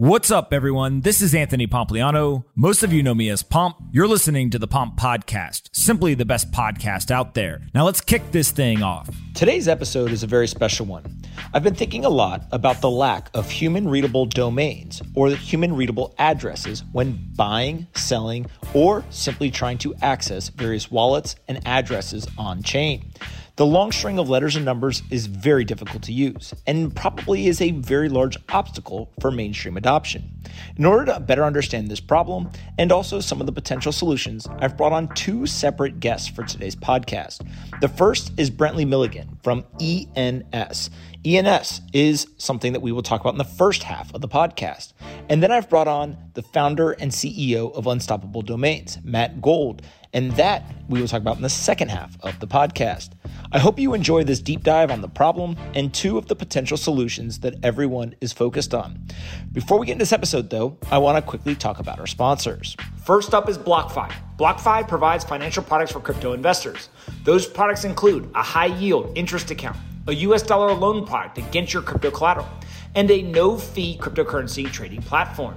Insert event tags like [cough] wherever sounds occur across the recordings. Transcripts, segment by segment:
What's up, everyone? This is Anthony Pompliano. Most of you know me as Pomp. You're listening to the Pomp Podcast, simply the best podcast out there. Now let's kick this thing off. Today's episode is a very special one. I've been thinking a lot about the lack of human readable domains or human readable addresses when buying, selling, or simply trying to access various wallets and addresses on chain. The long string of letters and numbers is very difficult to use and probably is a very large obstacle for mainstream adoption. In order to better understand this problem and also some of the potential solutions, I've brought on two separate guests for today's podcast. The first is Brantly Millegan from ENS. ENS is something that we will talk about in the first half of the podcast. And then I've brought on the founder and CEO of Unstoppable Domains, Matt Gould, and that we will talk about in the second half of the podcast. I hope you enjoy this deep dive on the problem and two of the potential solutions that everyone is focused on. Before we get into this episode, though, I want to quickly talk about our sponsors. First up is BlockFi. BlockFi provides financial products for crypto investors. Those products include a high yield interest account, a US dollar loan product against your crypto collateral, and a no fee cryptocurrency trading platform.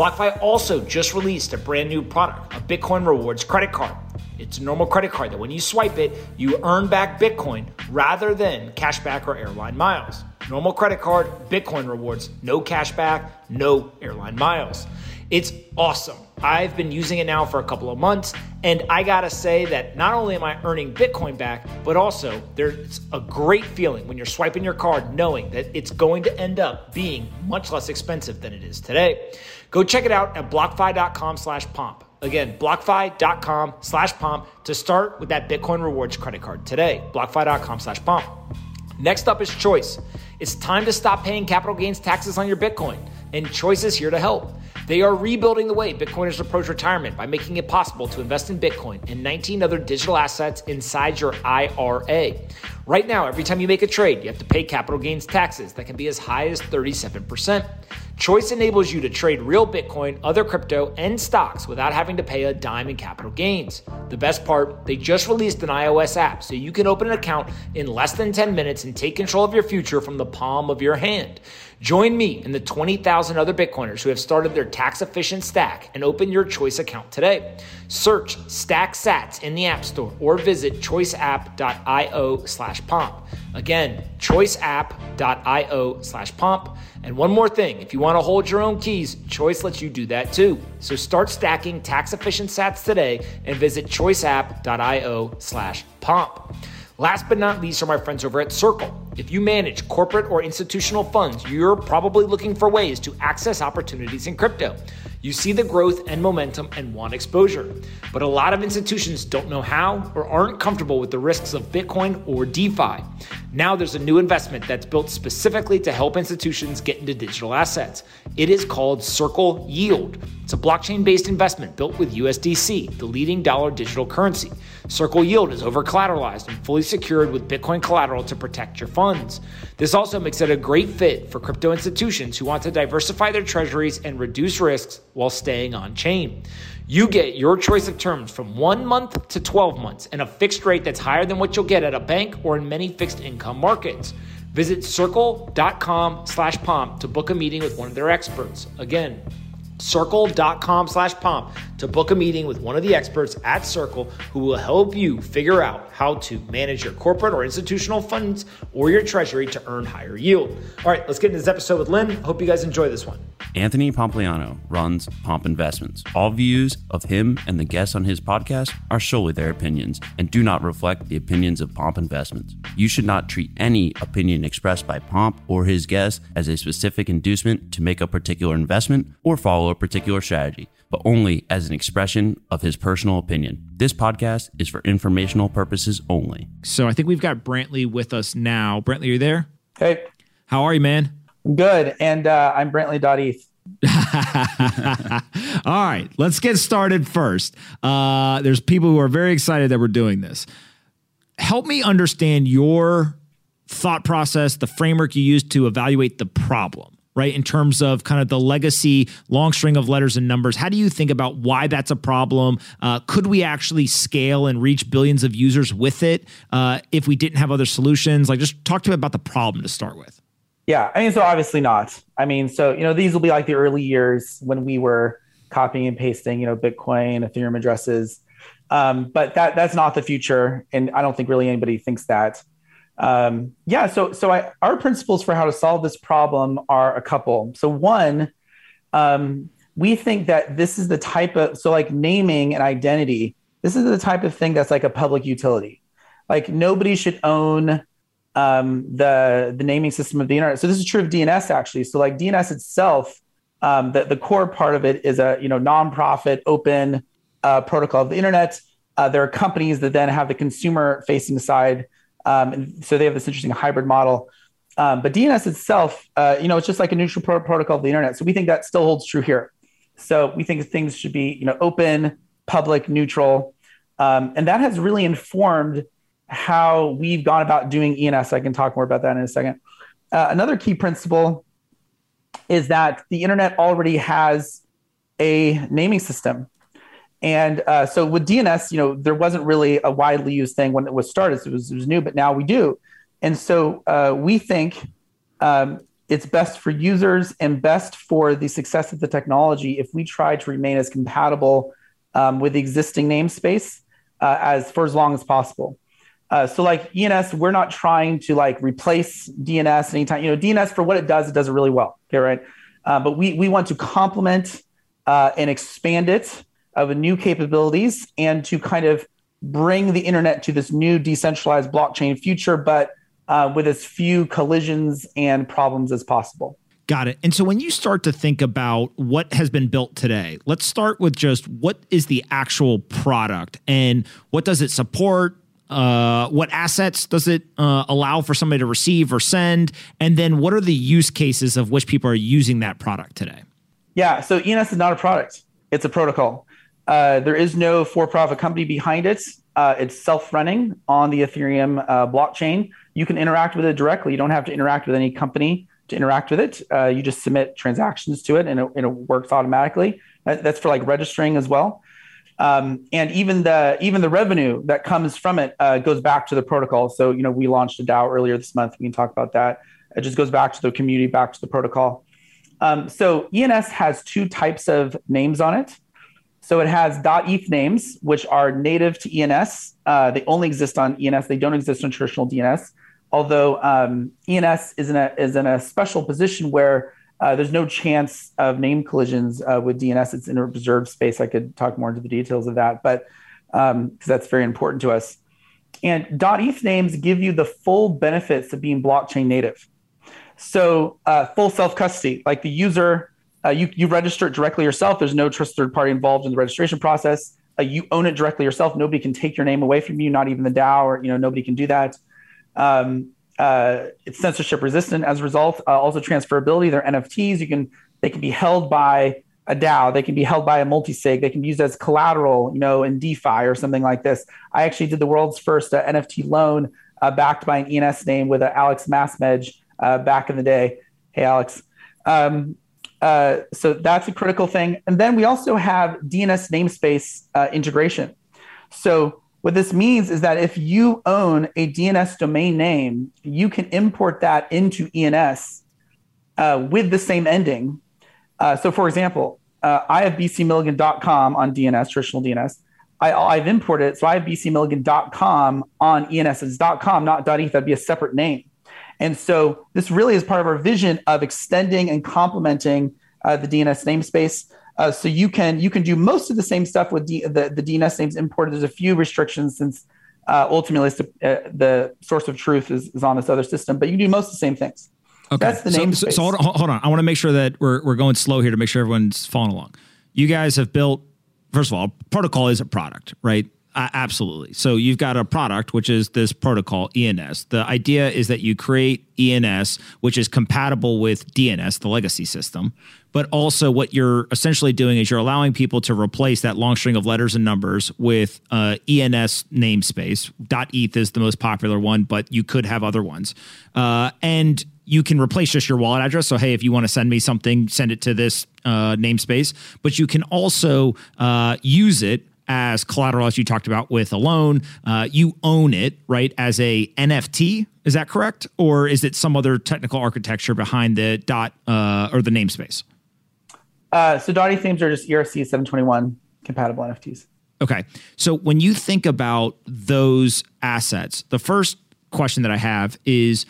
BlockFi also just released a brand new product, a Bitcoin rewards credit card. It's a normal credit card that when you swipe it, you earn back Bitcoin rather than cashback or airline miles. Normal credit card, Bitcoin rewards, no cashback, no airline miles. It's awesome. I've been using it now for a couple of months, and I gotta say that not only am I earning Bitcoin back, but also there's a great feeling when you're swiping your card knowing that it's going to end up being much less expensive than it is today. Go check it out at blockfi.com slash pomp. Again, blockfi.com slash pomp to start with that Bitcoin rewards credit card today. Blockfi.com slash pomp. Next up is Choice. It's time to stop paying capital gains taxes on your Bitcoin, and Choice is here to help. They are rebuilding the way Bitcoiners approach retirement by making it possible to invest in Bitcoin and 19 other digital assets inside your IRA. Right now, every time you make a trade, you have to pay capital gains taxes that can be as high as 37%. Choice enables you to trade real Bitcoin, other crypto, and stocks without having to pay a dime in capital gains. The best part, they just released an iOS app so you can open an account in less than 10 minutes and take control of your future from the palm of your hand. Join me and the 20,000 other Bitcoiners who have started their tax efficient stack and open your Choice account today. Search Stack Sats in the App Store or visit choiceapp.io slash pomp. Again, choiceapp.io slash pomp. And one more thing if you want to hold your own keys, Choice lets you do that too. So start stacking tax efficient sats today and visit choiceapp.io slash pomp. Last but not least are my friends over at Circle. If you manage corporate or institutional funds, you're probably looking for ways to access opportunities in crypto. You see the growth and momentum and want exposure. But a lot of institutions don't know how or aren't comfortable with the risks of Bitcoin or DeFi. Now there's a new investment that's built specifically to help institutions get into digital assets. It is called Circle Yield. It's a blockchain based investment built with USDC, the leading dollar digital currency. Circle Yield is over collateralized and fully secured with Bitcoin collateral to protect your funds. This also makes it a great fit for crypto institutions who want to diversify their treasuries and reduce risks while staying on chain. You get your choice of terms from one month to 12 months and a fixed rate that's higher than what you'll get at a bank or in many fixed income markets. Visit circle.com slash pomp to book a meeting with one of their experts. Again, circle.com slash pomp to book a meeting with one of the experts at Circle who will help you figure out how to manage your corporate or institutional funds or your treasury to earn higher yield. All right, let's get into this episode with Lynn. Hope you guys enjoy this one. Anthony Pompliano runs Pomp Investments. All views of him and the guests on his podcast are solely their opinions and do not reflect the opinions of Pomp Investments. You should not treat any opinion expressed by Pomp or his guests as a specific inducement to make a particular investment or follow a particular strategy, but only as an expression of his personal opinion. This podcast is for informational purposes only. So I think we've got Brantly with us now. Brantly, are you there? Hey, How are you, man? good. And uh, I'm Brantly.eth. [laughs] All right, let's get started first. Uh, there's people who are very excited that we're doing this. Help me understand your thought process, the framework you use to evaluate the problem, right? In terms of kind of the legacy long string of letters and numbers. How do you think about why that's a problem? Uh, could we actually scale and reach billions of users with it uh, if we didn't have other solutions? Like, just talk to me about the problem to start with. Yeah, I mean, so obviously not. I mean, so you know, these will be like the early years when we were copying and pasting, you know, Bitcoin, Ethereum addresses. Um, but that that's not the future, and I don't think really anybody thinks that. Um, yeah, so so I, our principles for how to solve this problem are a couple. So one, um, we think that this is the type of so like naming and identity. This is the type of thing that's like a public utility. Like nobody should own um, the the naming system of the internet. So this is true of DNS actually. So like DNS itself, um, the the core part of it is a you know nonprofit open uh, protocol of the internet. Uh, there are companies that then have the consumer facing side. Um, so they have this interesting hybrid model. Um, but DNS itself, uh, you know, it's just like a neutral pro- protocol of the internet. So we think that still holds true here. So we think things should be, you know, open, public, neutral, um, and that has really informed how we've gone about doing ENS. I can talk more about that in a second. Uh, another key principle is that the internet already has a naming system. And uh, so with DNS, you know, there wasn't really a widely used thing when it was started. So it was, it was new, but now we do. And so uh, we think um, it's best for users and best for the success of the technology if we try to remain as compatible um, with the existing namespace uh, as for as long as possible. Uh, so like ENS, we're not trying to like replace DNS anytime. You know, DNS for what it does, it does it really well. Okay, right. Uh, but we we want to complement uh, and expand it of new capabilities and to kind of bring the internet to this new decentralized blockchain future, but uh, with as few collisions and problems as possible. Got it. And so when you start to think about what has been built today, let's start with just what is the actual product and what does it support? Uh, what assets does it uh, allow for somebody to receive or send? And then what are the use cases of which people are using that product today? Yeah. So ENS is not a product, it's a protocol. Uh, there is no for profit company behind it. Uh, it's self running on the Ethereum uh, blockchain. You can interact with it directly. You don't have to interact with any company to interact with it. Uh, you just submit transactions to it and it, and it works automatically. That, that's for like registering as well. Um, and even the even the revenue that comes from it uh, goes back to the protocol. So you know we launched a DAO earlier this month. We can talk about that. It just goes back to the community, back to the protocol. Um, so ENS has two types of names on it. So it has .eth names, which are native to ENS. Uh, they only exist on ENS. They don't exist on traditional DNS although um, ENS is in a is in a special position where uh, there's no chance of name collisions uh, with DNS. It's in a reserved space. I could talk more into the details of that, but because um, that's very important to us. And .eth names give you the full benefits of being blockchain native. So uh, full self custody, like the user, uh, you you register it directly yourself. There's no trust third party involved in the registration process. Uh, you own it directly yourself. Nobody can take your name away from you. Not even the DAO, or you know nobody can do that. Um, uh, it's censorship resistant as a result. Uh, also transferability. They're NFTs. You can they can be held by a DAO. They can be held by a multi-sig. They can be used as collateral, you know, in DeFi or something like this. I actually did the world's first uh, NFT loan uh, backed by an ENS name with Alex Masmej uh, back in the day. Hey, Alex. Um, uh, so that's a critical thing. And then we also have DNS namespace uh, integration. So what this means is that if you own a DNS domain name, you can import that into ENS uh, with the same ending. Uh, so, for example, uh, I have bcmillegan.com on DNS, traditional DNS. I, have imported it, so I have bcmillegan.com on ENS. It's .com, not .eth. That'd be a separate name. And so, this really is part of our vision of extending and complementing uh, the DNS namespace. Uh, so you can you can do most of the same stuff with D, the the DNS names imported. There's a few restrictions since uh, ultimately uh, the source of truth is, is on this other system, but you do most of the same things. Okay, that's the name. So, so, hold, on, hold on, I want to make sure that we're we're going slow here to make sure everyone's following along. You guys have built. First of all, protocol is a product, right? Uh, absolutely. So you've got a product, which is this protocol, ENS. The idea is that you create ENS, which is compatible with DNS, the legacy system. But also, what you're essentially doing is you're allowing people to replace that long string of letters and numbers with uh, ENS namespace. .eth is the most popular one, but you could have other ones. Uh, and you can replace just your wallet address. So, hey, if you want to send me something, send it to this uh, namespace. But you can also uh, use it as collateral, as you talked about with a loan. Uh, you own it, right, as a NFT. Is that correct, or is it some other technical architecture behind the dot uh, or the namespace? Uh, so dot themes are just ERC 721 compatible NFTs. Okay. So when you think about those assets, the first question that I have is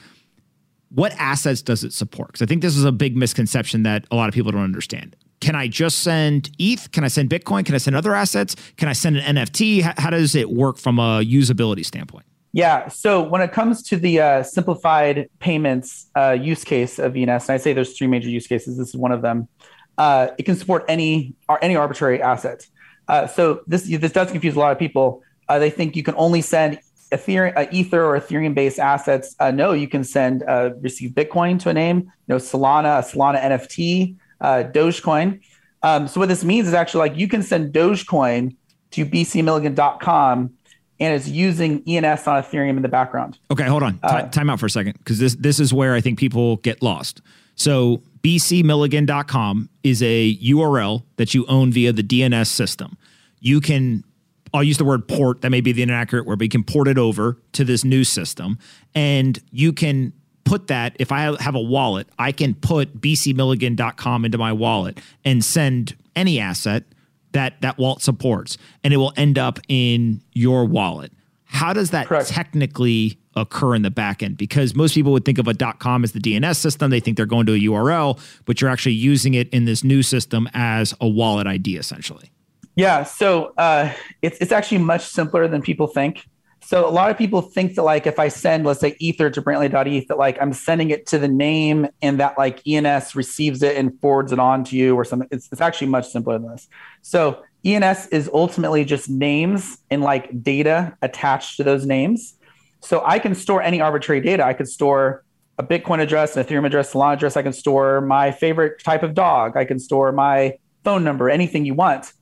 what assets does it support? Because I think this is a big misconception that a lot of people don't understand. Can I just send ETH? Can I send Bitcoin? Can I send other assets? Can I send an NFT? How, how does it work from a usability standpoint? Yeah. So when it comes to the uh, simplified payments uh, use case of ENS, and I say there's three major use cases. This is one of them. Uh, it can support any any arbitrary asset. Uh, so this this does confuse a lot of people. Uh, they think you can only send Ethereum, uh, Ether or Ethereum based assets. Uh, no, you can send uh, receive Bitcoin to a name. You know, Solana, a Solana NFT, uh, Dogecoin. Um, so what this means is actually like you can send Dogecoin to bcmillegan.com and it's using ENS on Ethereum in the background. Okay, hold on. T- uh, time out for a second because this this is where I think people get lost. So bcmillegan.com is a URL that you own via the DNS system. You can I'll use the word port. That may be the inaccurate word, but you can port it over to this new system, and you can put that. If I have a wallet, I can put bcmillegan.com into my wallet and send any asset that that wallet supports, and it will end up in your wallet. How does that Correct. technically occur in the backend? Because most people would think of a .com as the DNS system. They think they're going to a URL, but you're actually using it in this new system as a wallet ID, essentially. Yeah, so uh, it's it's actually much simpler than people think. So a lot of people think that like if I send, let's say ether to Brantly.eth, that like I'm sending it to the name and that like ENS receives it and forwards it on to you or something. It's, it's actually much simpler than this. So ENS is ultimately just names and like data attached to those names. So I can store any arbitrary data. I could store a Bitcoin address, an Ethereum address, a Solana address. I can store my favorite type of dog. I can store my phone number, anything you want.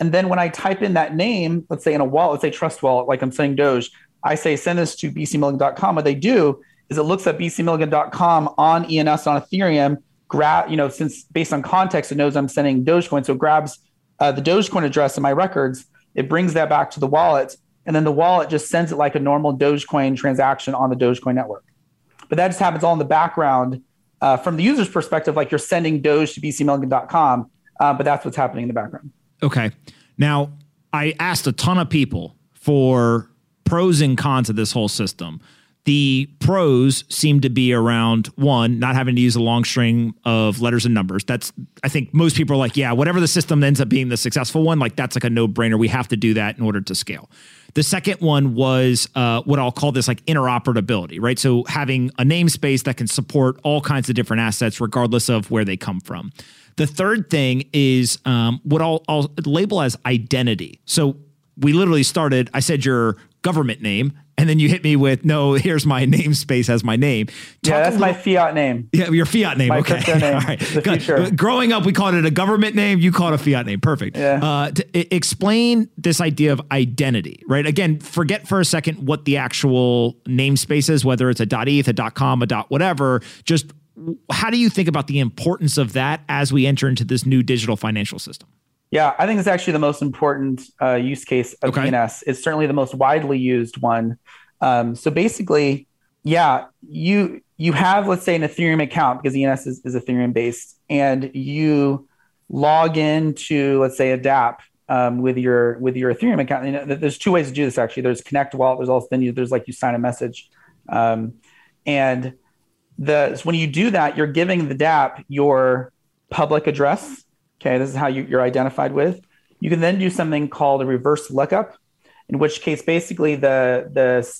And then when I type in that name, let's say in a wallet, let's say Trust Wallet, like I'm saying Doge, I say send this to bcmillegan.com. What they do is it looks at bcmillegan.com on ENS on Ethereum, grab, you know, since based on context, it knows I'm sending Dogecoin. So it grabs uh, the Dogecoin address in my records, it brings that back to the wallet, and then the wallet just sends it like a normal Dogecoin transaction on the Dogecoin network. But that just happens all in the background. Uh, from the user's perspective, like you're sending Doge to bcmillegan.com, uh, but that's what's happening in the background. Okay. Now, I asked a ton of people for pros and cons of this whole system. The pros seem to be around one, not having to use a long string of letters and numbers. That's, I think most people are like, yeah, whatever the system ends up being the successful one, like that's like a no brainer. We have to do that in order to scale. The second one was uh, what I'll call this like interoperability, right? So having a namespace that can support all kinds of different assets, regardless of where they come from. The third thing is um, what I'll, I'll label as identity. So we literally started, I said your government name, and then you hit me with no. Here's my namespace as my name. Talk yeah, that's little, my fiat name. Yeah, your fiat name. My okay, name. [laughs] all right. The future. Growing up, we called it a government name. You called it a fiat name. Perfect. Yeah. Uh, to, explain this idea of identity, right? Again, forget for a second what the actual namespace is, whether it's a .eth, a .com, a dot whatever. Just how do you think about the importance of that as we enter into this new digital financial system? Yeah, I think it's actually the most important uh, use case of okay. ENS. It's certainly the most widely used one. Um, so basically, yeah, you you have let's say an Ethereum account because ENS is, is Ethereum based, and you log into let's say a DApp um, with your with your Ethereum account. You know, there's two ways to do this actually. There's Connect Wallet. There's also then you, there's like you sign a message, um, and the so when you do that, you're giving the DApp your public address. Okay, this is how you, you're identified with. You can then do something called a reverse lookup, in which case basically the the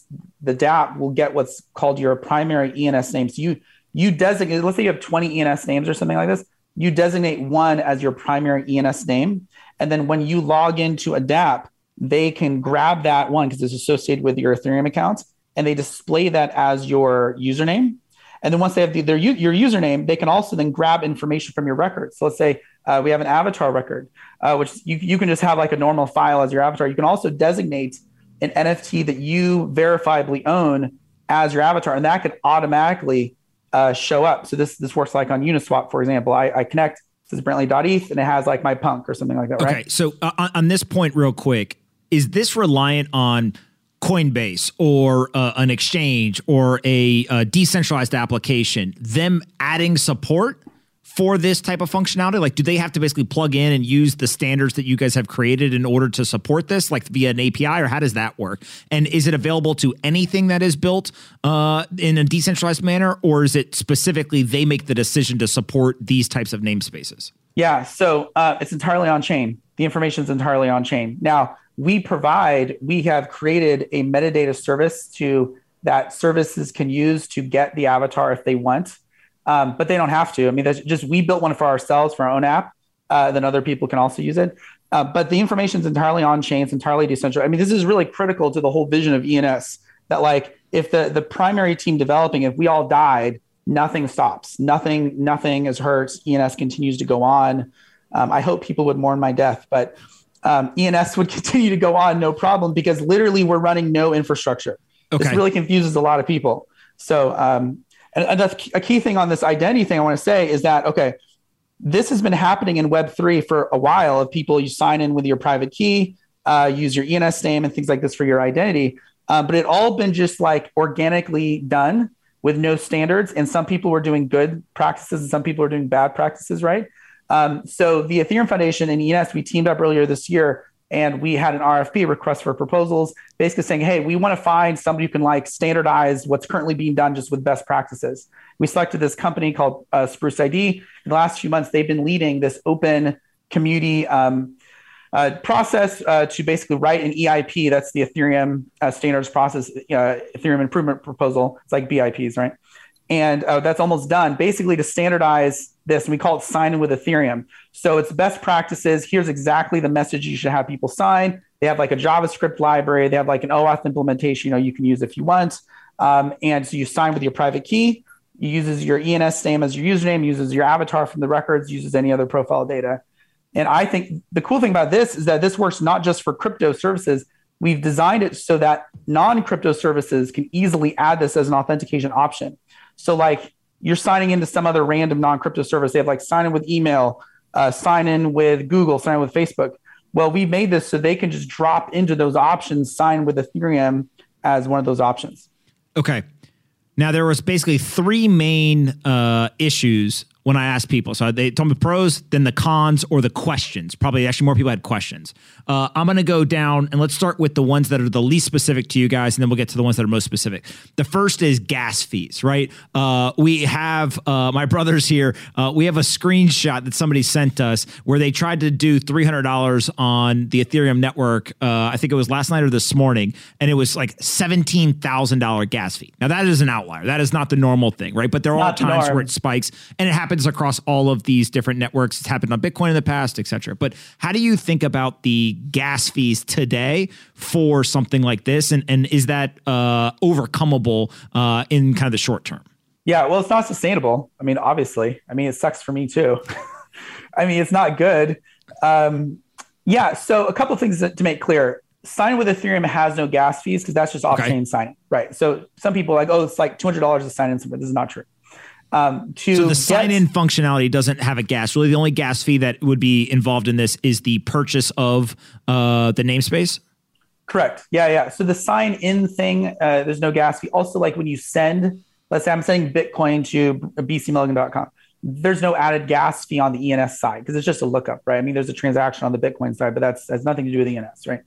the DApp will get what's called your primary ENS name. So you you designate, let's say you have 20 ENS names or something like this. You designate one as your primary ENS name, and then when you log into a DApp, they can grab that one because it's associated with your Ethereum account, and they display that as your username. And then once they have the, their your username, they can also then grab information from your records. So let's say uh, we have an avatar record, uh, which you, you can just have like a normal file as your avatar. You can also designate an NFT that you verifiably own as your avatar, and that could automatically uh, show up. So this this works like on Uniswap, for example. I, I connect this is Brantly.eth and it has like my punk or something like that, okay, right? So uh, on this point, real quick, is this reliant on Coinbase or uh, an exchange or a, a decentralized application, them adding support for this type of functionality? Like, do they have to basically plug in and use the standards that you guys have created in order to support this, like via an API, or how does that work? And is it available to anything that is built uh, in a decentralized manner, or is it specifically they make the decision to support these types of namespaces? Yeah, so uh, it's entirely on chain. The information is entirely on chain. Now, we provide, we have created a metadata service to that services can use to get the avatar if they want um, but they don't have to. I mean, that's just we built one for ourselves for our own app. Uh, then other people can also use it. Uh, but the information is entirely on chain. It's entirely decentralized. I mean, this is really critical to the whole vision of ENS. That like, if the the primary team developing, if we all died, nothing stops. Nothing nothing is hurt. ENS continues to go on. Um, I hope people would mourn my death, but um, ENS would [laughs] continue to go on, no problem, because literally we're running no infrastructure. Okay. This really confuses a lot of people. So um, and, a key thing on this identity thing I want to say is that, okay, this has been happening in Web3 for a while of people you sign in with your private key, uh, use your ENS name and things like this for your identity. Um, but it all been just like organically done with no standards. And some people were doing good practices and some people are doing bad practices, right? Um, so the Ethereum Foundation and ENS, we teamed up earlier this year and we had an RFP request for proposals, basically saying, "Hey, we want to find somebody who can like standardize what's currently being done just with best practices." We selected this company called uh, Spruce ID. In the last few months, they've been leading this open community um, uh, process uh, to basically write an EIP. That's the Ethereum uh, standards process, uh, Ethereum improvement proposal. It's like BIPs, right? And uh, that's almost done. Basically, to standardize this, and we call it sign in with Ethereum. So it's best practices. Here's exactly the message you should have people sign. They have like a JavaScript library. They have like an OAuth implementation. You know, you can use if you want. Um, and so you sign with your private key. uses your ENS name as your username. Uses your avatar from the records. Uses any other profile data. And I think the cool thing about this is that this works not just for crypto services. We've designed it so that non-crypto services can easily add this as an authentication option. So like you're signing into some other random non-crypto service. They have like sign in with email, uh, sign in with Google, sign in with Facebook. Well, we made this so they can just drop into those options, sign with Ethereum as one of those options. Okay. Now there was basically three main uh, issues when I asked people. So they told me pros, then the cons, or the questions. Probably actually more people had questions. Uh, I'm going to go down and let's start with the ones that are the least specific to you guys, and then we'll get to the ones that are most specific. The first is gas fees, right? Uh, we have uh, my brothers here. Uh, we have a screenshot that somebody sent us where they tried to do $300 on the Ethereum network. Uh, I think it was last night or this morning, and it was like $17,000 gas fee. Now that is an outlier. That is not the normal thing, right? But there are times where it spikes, and it happens happens across all of these different networks. It's happened on Bitcoin in the past, et cetera. But how do you think about the gas fees today for something like this? And, and is that uh, overcomable uh, in kind of the short term? Yeah, well, it's not sustainable. I mean, obviously. I mean, it sucks for me too. [laughs] I mean, it's not good. Um, yeah, so a couple things to make clear. Sign with Ethereum has no gas fees because that's just off-chain okay. signing, right? So some people are like, oh, it's like two hundred dollars to sign in somewhere. This is not true. Um, to so the sign in functionality doesn't have a gas. Really, the only gas fee that would be involved in this is the purchase of uh, the namespace. Correct. Yeah, yeah. So the sign in thing, uh, there's no gas fee. Also, like when you send, let's say I'm sending Bitcoin to bcmillegan.com, there's no added gas fee on the ENS side because it's just a lookup, right? I mean, there's a transaction on the Bitcoin side, but that's has nothing to do with ENS, right?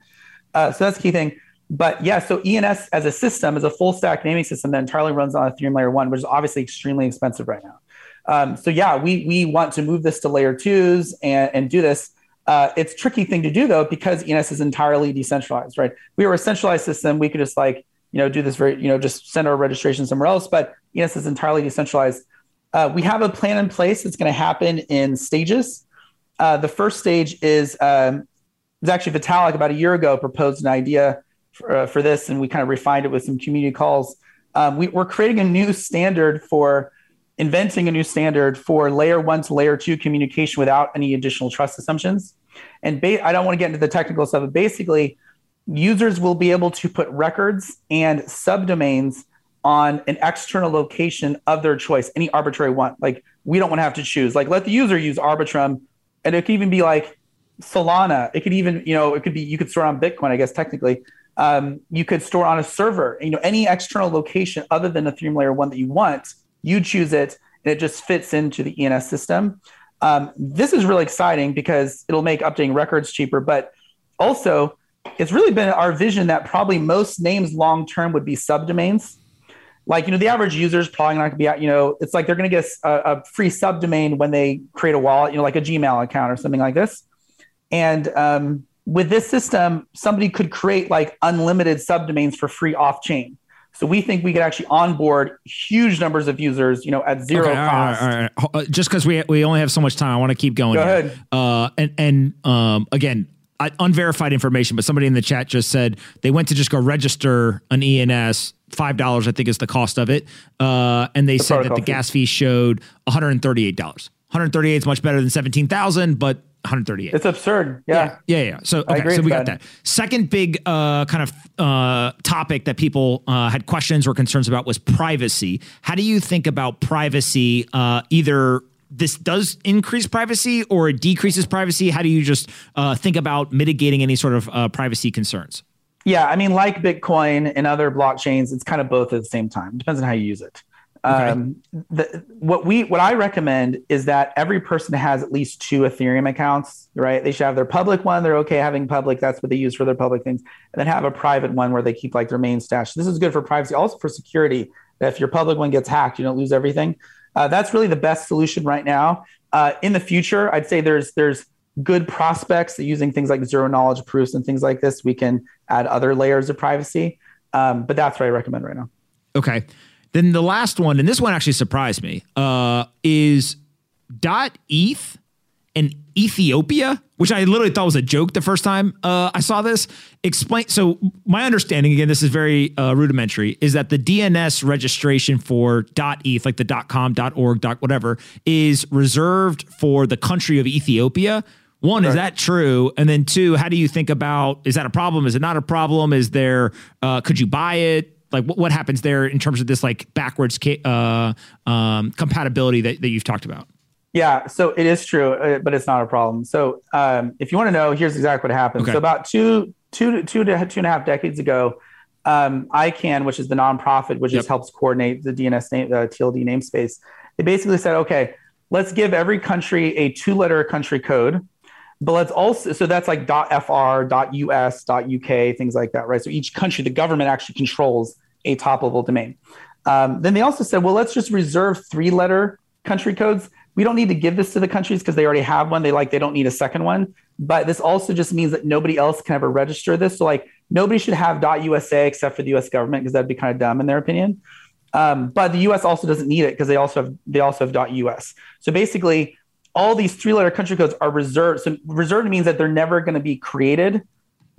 Uh, so that's the key thing. But yeah, so ENS as a system, as a full stack naming system that entirely runs on Ethereum layer one, which is obviously extremely expensive right now. Um, so yeah, we we want to move this to layer twos and, and do this. Uh, it's tricky thing to do though because ENS is entirely decentralized, right? We were a centralized system. We could just like you know do this very you know just send our registration somewhere else, but ENS is entirely decentralized. Uh, we have a plan in place that's going to happen in stages. Uh, the first stage is um, it was actually Vitalik about a year ago proposed an idea for, uh, for this, and we kind of refined it with some community calls. Um, we, are creating a new standard for inventing a new standard for layer one to layer two communication without any additional trust assumptions. And ba- I don't want to get into the technical stuff, but basically, users will be able to put records and subdomains on an external location of their choice, any arbitrary one. Like we don't want to have to choose. Like let the user use Arbitrum, and it could even be like Solana. It could even, you know, it could be you could store on Bitcoin, I guess technically. Um, you could store on a server, you know, any external location other than the Ethereum layer one that you want. You choose it, and it just fits into the ENS system. Um, this is really exciting because it'll make updating records cheaper, but also it's really been our vision that probably most names long term would be subdomains. Like, you know, the average user is probably not going to be, out, you know, it's like they're going to get a, a, free subdomain when they create a wallet, you know, like a Gmail account or something like this. And um, with this system, somebody could create like unlimited subdomains for free off chain. So we think we could actually onboard huge numbers of users, you know, at zero okay, cost. All right, all right. Just because we we only have so much time, I want to keep going. Go ahead. Uh, and and um, again, unverified information, but somebody in the chat just said they went to just go register an ENS. Five dollars, I think, is the cost of it, uh, and they the said that the gas fee showed one hundred and thirty-eight dollars. One hundred thirty-eight is much better than seventeen thousand, but 138. It's absurd. Yeah. Yeah. Yeah. yeah. So, okay, so we got that. Second big uh, kind of uh, topic that people uh, had questions or concerns about was privacy. How do you think about privacy uh, either this does increase privacy or it decreases privacy? How do you just uh, think about mitigating any sort of uh, privacy concerns? Yeah, I mean, like Bitcoin and other blockchains, it's kind of both at the same time. Depends on how you use it. Okay. Um, the, what we what I recommend is that every person has at least two Ethereum accounts, right? They should have their public one. They're okay having public. That's what they use for their public things, and then have a private one where they keep like their main stash. This is good for privacy, also for security. That if your public one gets hacked, you don't lose everything. Uh, that's really the best solution right now. Uh, in the future, I'd say there's there's good prospects that using things like zero knowledge proofs and things like this, we can add other layers of privacy. Um, but that's what I recommend right now. Okay. Then the last one, and this one actually surprised me, uh, is dot ETH and Ethiopia, which I literally thought was a joke the first time uh, I saw this. Explain. So my understanding, again, this is very uh, rudimentary, is that the DNS registration for .eth, like the .com, .org, .dot .whatever, is reserved for the country of Ethiopia. One, right. is that true? And then two, how do you think about? Is that a problem? Is it not a problem? Is there? Uh, could you buy it? Like what, what happens there in terms of this like backwards uh, um, compatibility that, that you've talked about? Yeah, so it is true, uh, but it's not a problem. So um, if you want to know, here's exactly what happened. Okay. So about two, two, two to two and a half decades ago, um, ICANN, which is the nonprofit which yep. just helps coordinate the DNS name, the TLD namespace, they basically said, okay, let's give every country a two-letter country code, but let's also so that's like .fr, .us, .uk, things like that, right? So each country, the government actually controls a top-level domain. Um, then they also said, well, let's just reserve three-letter country codes we don't need to give this to the countries because they already have one. They like they don't need a second one. But this also just means that nobody else can ever register this. So like nobody should have .usa except for the U.S. government because that'd be kind of dumb in their opinion. Um, but the U.S. also doesn't need it because they also have they also have .us. So basically, all these three-letter country codes are reserved. So reserved means that they're never going to be created.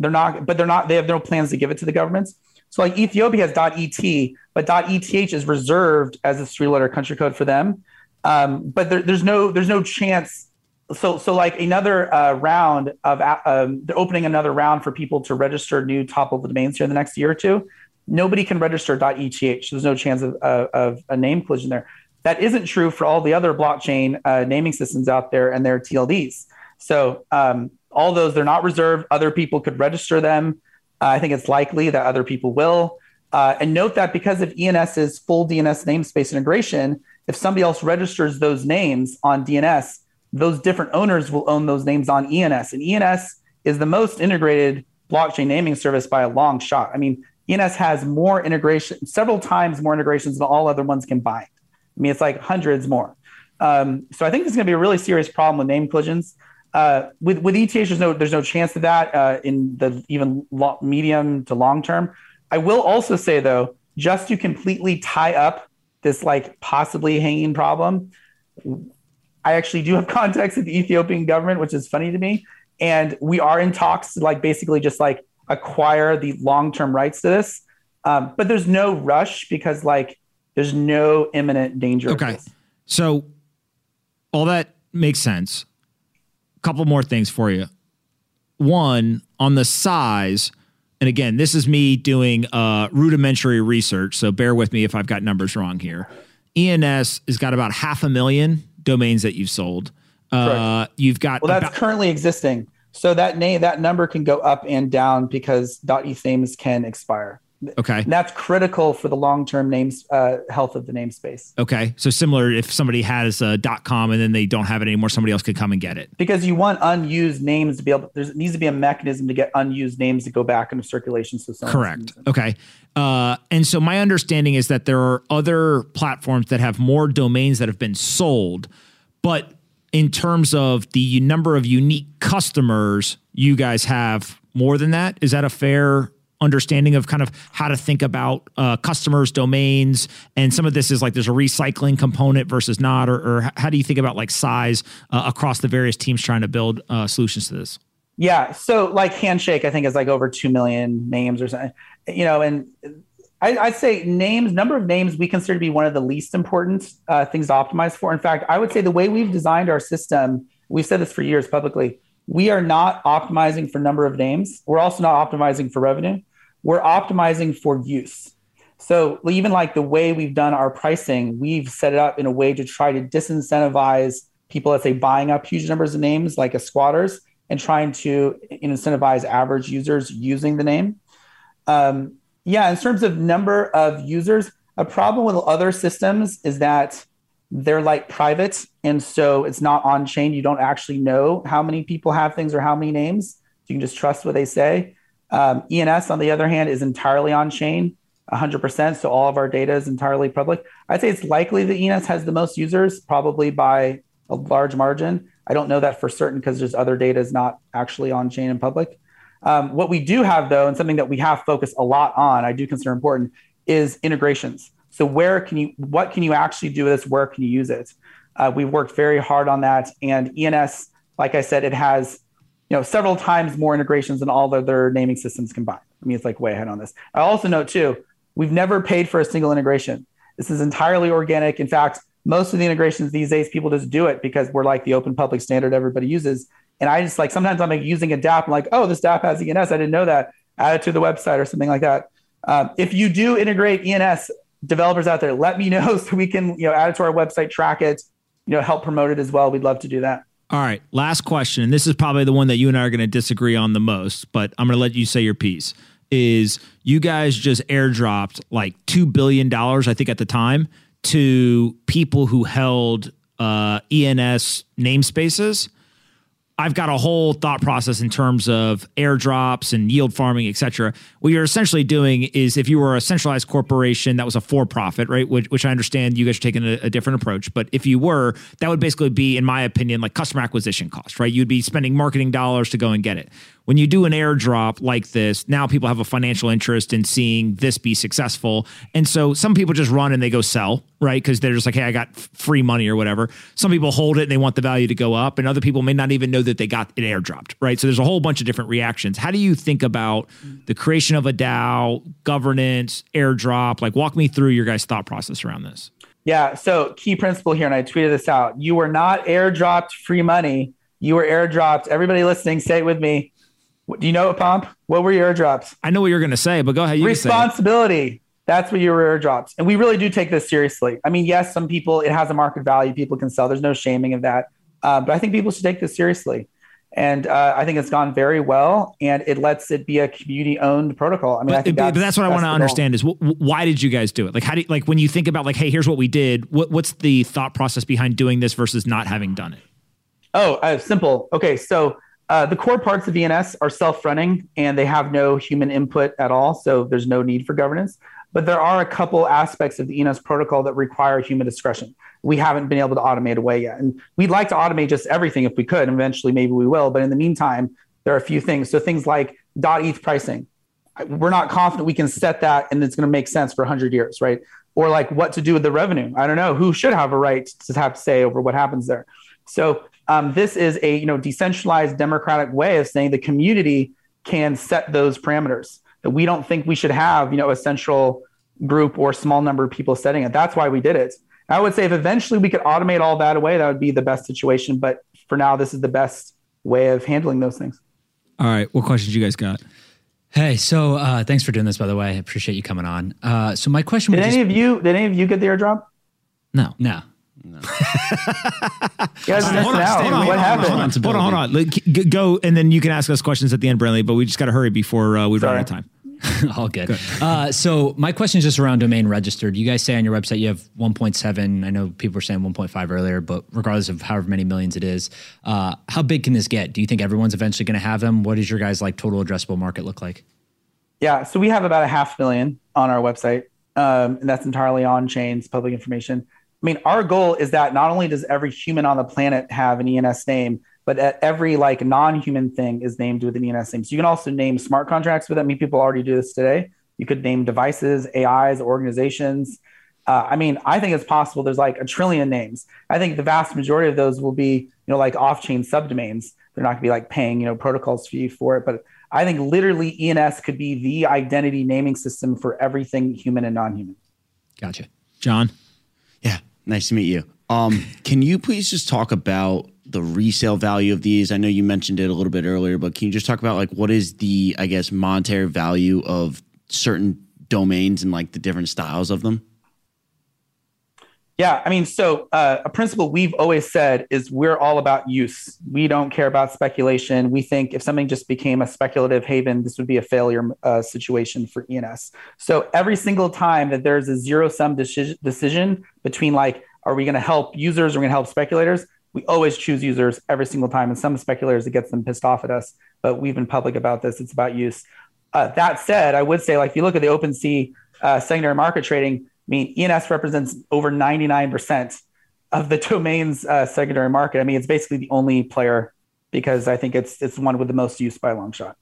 They're not, but they're not. They have no plans to give it to the governments. So like Ethiopia has .et, but .eth is reserved as a three-letter country code for them. Um, but there, there's no there's no chance. So so like another uh, round of um, they're opening another round for people to register new top level domains here in the next year or two. Nobody can register .eth. There's no chance of, uh, of a name collision there. That isn't true for all the other blockchain uh, naming systems out there and their TLDs. So um, all those they're not reserved. Other people could register them. Uh, I think it's likely that other people will. Uh, and note that because of ENS's full DNS namespace integration, if somebody else registers those names on DNS, those different owners will own those names on ENS. And ENS is the most integrated blockchain naming service by a long shot. I mean, ENS has more integration, several times more integrations than all other ones combined. I mean, it's like hundreds more. Um, so I think this is going to be a really serious problem with name collisions. Uh, with with ETH, there's no there's no chance of that uh, in the even lo- medium to long term. I will also say though, just to completely tie up this like possibly hanging problem. I actually do have [laughs] contacts with the Ethiopian government, which is funny to me. And we are in talks to like basically just like acquire the long term rights to this. Um, but there's no rush because like there's no imminent danger. Okay. So all that makes sense. Couple more things for you. One, on the size, and again, this is me doing uh, rudimentary research, so bear with me if I've got numbers wrong here. ENS has got about half a million domains that you've sold. Uh, you've got well, that's about, currently existing. So that name, that number can go up and down because .eth names can expire. Okay. And that's critical for the long-term names uh, health of the namespace. Okay. So similar if somebody has a .com and then they don't have it anymore, somebody else could come and get it. Because you want unused names to be able. There needs to be a mechanism to get unused names to go back into circulation. So correct. Okay. Uh, and so my understanding is that there are other platforms that have more domains that have been sold, but in terms of the number of unique customers, you guys have more than that. Is that a fair understanding of kind of how to think about uh, customers, domains, and some of this is like there's a recycling component versus not, or, or how do you think about like size uh, across the various teams trying to build uh, solutions to this? Yeah, so like Handshake, I think is like over two million names or something, you know, and I, would say names, number of names, we consider to be one of the least important uh, things to optimize for. In fact, I would say the way we've designed our system, we've said this for years publicly, we are not optimizing for number of names. We're also not optimizing for revenue. We're optimizing for use. So even like the way we've done our pricing, we've set it up in a way to try to disincentivize people, let's say, buying up huge numbers of names like a squatters and trying to incentivize average users using the name. Um, yeah, in terms of number of users, a problem with other systems is that they're like private. And so it's not on chain. You don't actually know how many people have things or how many names. You can just trust what they say. Um, ENS, on the other hand, is entirely on chain, 100%. So all of our data is entirely public. I'd say it's likely that ENS has the most users, probably by a large margin. I don't know that for certain because there's other data is not actually on chain and public. Um, what we do have, though, and something that we have focused a lot on, I do consider important, is integrations. So where can you, what can you actually do with this? Where can you use it? Uh, we've worked very hard on that, and ENS, like I said, it has you know several times more integrations than all the other naming systems combined. I mean, it's like way ahead on this. I also note too, we've never paid for a single integration. This is entirely organic. In fact, most of the integrations these days, people just do it because we're like the open public standard everybody uses. And I just like sometimes I'm like using a DApp, I'm like, oh, this DApp has ENS. I didn't know that. Add it to the website or something like that. Um, if you do integrate ENS, developers out there, let me know [laughs] so we can you know add it to our website, track it, you know, help promote it as well. We'd love to do that. All right, last question, and this is probably the one that you and I are going to disagree on the most, but I'm going to let you say your piece. Is you guys just airdropped like two billion dollars, I think, at the time, to people who held uh, ENS namespaces I've got a whole thought process in terms of airdrops and yield farming, et cetera. What you're essentially doing is if you were a centralized corporation that was a for profit, right? Which, which, I understand you guys are taking a, a, different approach. But if you were, that would basically be, in my opinion, like customer acquisition cost, right? You'd be spending marketing dollars to go and get it when you do an airdrop like this, now people have a financial interest in seeing this be successful. And so some people just run and they go sell, right? Because they're just like, hey, I got free money or whatever. Some people hold it and they want the value to go up, and other people may not even know that they got it airdropped, right? So there's a whole bunch of different reactions. How do you think about the creation of a DAO, governance, airdrop? Like, walk me through your guys' thought process around this. Yeah. So, key principle here, and I tweeted this out you were not airdropped free money. You were airdropped. Everybody listening, say it with me do you know it, Pomp? What were your airdrops? I know what you're going to say, but go ahead. You Responsibility. That's what your airdrops. And we really do take this seriously. I mean, yes, some people, it has a market value. People can sell. There's no shaming of that. Uh, but I think people should take this seriously. And uh, I think it's gone very well, and it lets it be a community-owned protocol. I mean, but, I think that's, but that's what I want to understand is wh- why did you guys do it? Like, how do you, like when you think about like, hey, here's what we did. What, what's the thought process behind doing this versus not having done it? Oh, uh, simple. Okay, so uh, the core parts of ENS are self-running and they have no human input at all, so there's no need for governance. But there are a couple aspects of the ENS protocol that require human discretion. We haven't been able to automate away yet, and we'd like to automate just everything if we could. And eventually, maybe we will. But in the meantime, there are a few things. So things like .eth pricing, we're not confident we can set that and it's going to make sense for 100 years, right? Or like what to do with the revenue. I don't know who should have a right to have say over what happens there. So um, this is a you know decentralized democratic way of saying the community can set those parameters. That we don't think we should have you know a central group or small number of people setting it. That's why we did it. I would say if eventually we could automate all that away, that would be the best situation. But for now, this is the best way of handling those things. All right, what questions you guys got? Hey, so uh, thanks for doing this. By the way, I appreciate you coming on. Uh, so my question: Did any just... of you? Did any of you get the airdrop? No, no. No. you guys hold on, out. Hold on, what happened? Hold on, hold on. Hold on. Like, go, and then you can ask us questions at the end, Brantly. But we just got to hurry before uh, we Sorry. run out of time. [laughs] All good. good. Uh, so my question is just around domain registered. You guys say on your website you have 1.7. I know people were saying 1.5 earlier, but regardless of however many millions it is, uh, how big can this get? Do you think everyone's eventually going to have them? What does your guys like total addressable market look like? Yeah, so we have about a half million on our website, um, and that's entirely on chains, public information. I mean, our goal is that not only does every human on the planet have an ENS name, but every like non-human thing is named with an ENS name. So you can also name smart contracts with it. I mean, people already do this today. You could name devices, AIs, organizations. Uh, I mean, I think it's possible. There's like a trillion names. I think the vast majority of those will be, you know, like off-chain subdomains. They're not going to be like paying, you know, protocols fee for it. But I think literally ENS could be the identity naming system for everything human and non-human. Gotcha, John. Yeah, nice to meet you. Um, can you please just talk about the resale value of these? I know you mentioned it a little bit earlier, but can you just talk about like what is the I guess monetary value of certain domains and like the different styles of them? Yeah, I mean, so uh, a principle we've always said is we're all about use. We don't care about speculation. We think if something just became a speculative haven, this would be a failure uh, situation for ENS. So every single time that there's a zero sum deci- decision between like, are we going to help users or we're going to help speculators? we always choose users every single time. And some speculators, it gets them pissed off at us, but we've been public about this. It's about use. Uh, that said, I would say, like, if you look at the OpenSea uh, secondary market trading, I mean, ENS represents over 99% of the [laughs] domain's uh, secondary market. I mean, it's basically the only player because I think it's it's one with the most use by a long shot.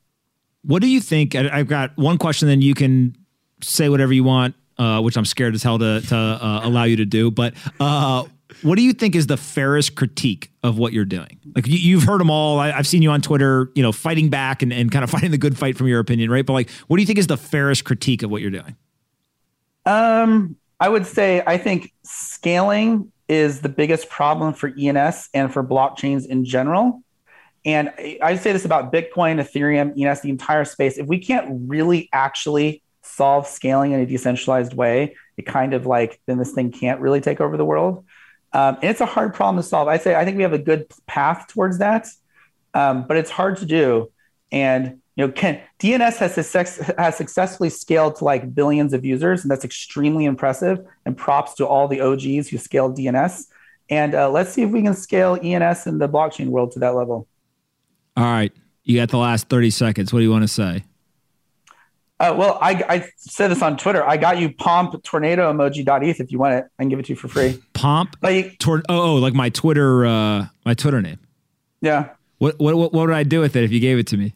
What do you think? I've got one question, then you can say whatever you want, uh, which I'm scared as hell to, to uh, allow you to do. But uh, what do you think is the fairest critique of what you're doing? Like you, have heard them all. I, have seen you on Twitter, you know, fighting back and, and kind of [laughs] fighting the good fight from your opinion, right? But like, what do you think is the fairest critique of what you're doing? Um, I would say I think scaling is the biggest problem for ENS and for blockchains in general. And I say this about Bitcoin, Ethereum, ENS, the entire space. If we can't really actually solve scaling in a decentralized way, it kind of like then this thing can't really take over the world. Um, and it's a hard problem to solve. I say I think we have a good path towards that, um, but it's hard to do. And you know, can DNS has success, has successfully scaled to like billions of users, and that's extremely impressive. And props to all the OGs who scaled DNS. And uh, let's see if we can scale ENS in the blockchain world to that level. All right, you got the last thirty seconds. What do you want to say? Uh, well, I, I said this on Twitter. I got you pomp tornado emoji if you want it. I can give it to you for free. Pomp like tor- oh, oh like my Twitter uh, my Twitter name. Yeah. What what what would I do with it if you gave it to me?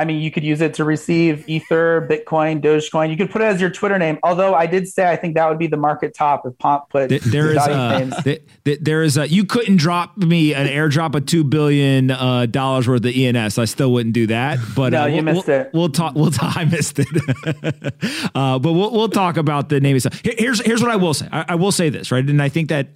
I mean, you could use it to receive Ether, Bitcoin, Dogecoin. You could put it as your Twitter name. Although I did say I think that would be the market top if Pomp put there is a, there is a, you couldn't drop me an airdrop of two billion uh, dollars worth of ENS. I still wouldn't do that. But no, uh, you we'll, missed we'll, it. We'll talk. We'll talk. [laughs] I missed it. uh, but we'll we'll talk about the name itself. Here's here's what I will say. I, I will say this right, and I think that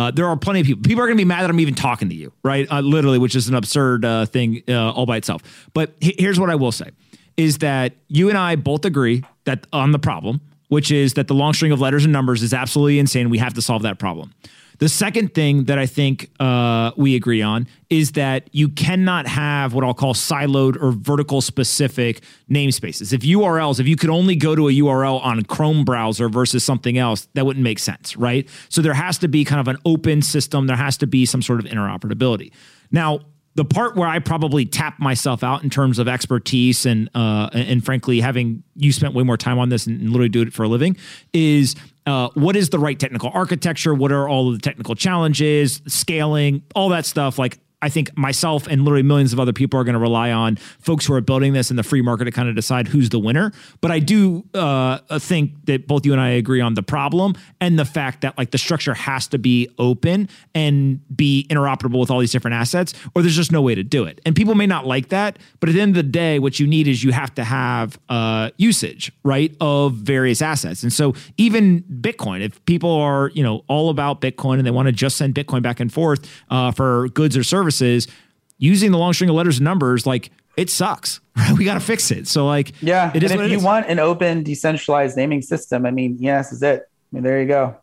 uh, there are plenty of people. People are going to be mad that I'm even talking to you, right? Uh, literally, which is an absurd uh, thing uh, all by itself. But h- here's what I will say: is that you and I both agree that on the problem, which is that the long string of letters and numbers is absolutely insane. We have to solve that problem. The second thing that I think uh, we agree on is that you cannot have what I'll call siloed or vertical specific namespaces. If URLs, if you could only go to a URL on Chrome browser versus something else, that wouldn't make sense, right? So there has to be kind of an open system. There has to be some sort of interoperability. Now, the part where I probably tap myself out in terms of expertise and uh, and frankly having you spent way more time on this and literally do it for a living is uh, what is the right technical architecture? What are all of the technical challenges, scaling, all that stuff? Like I think myself and literally millions of other people are going to rely on folks who are building this in the free market to kind of decide who's the winner. But I do uh, think that both you and I agree on the problem and the fact that like the structure has to be open and be interoperable with all these different assets, or there's just no way to do it. And people may not like that, but at the end of the day, what you need is you have to have uh, usage, right, of various assets. And so even Bitcoin, if people are you know all about Bitcoin and they want to just send Bitcoin back and forth uh, for goods or services services using the long string of letters and numbers, like it sucks. [laughs] Right? We got to fix it. So like, yeah. It is and if you is. want an open, decentralized naming system, I mean, yes, is it. I mean, there you go.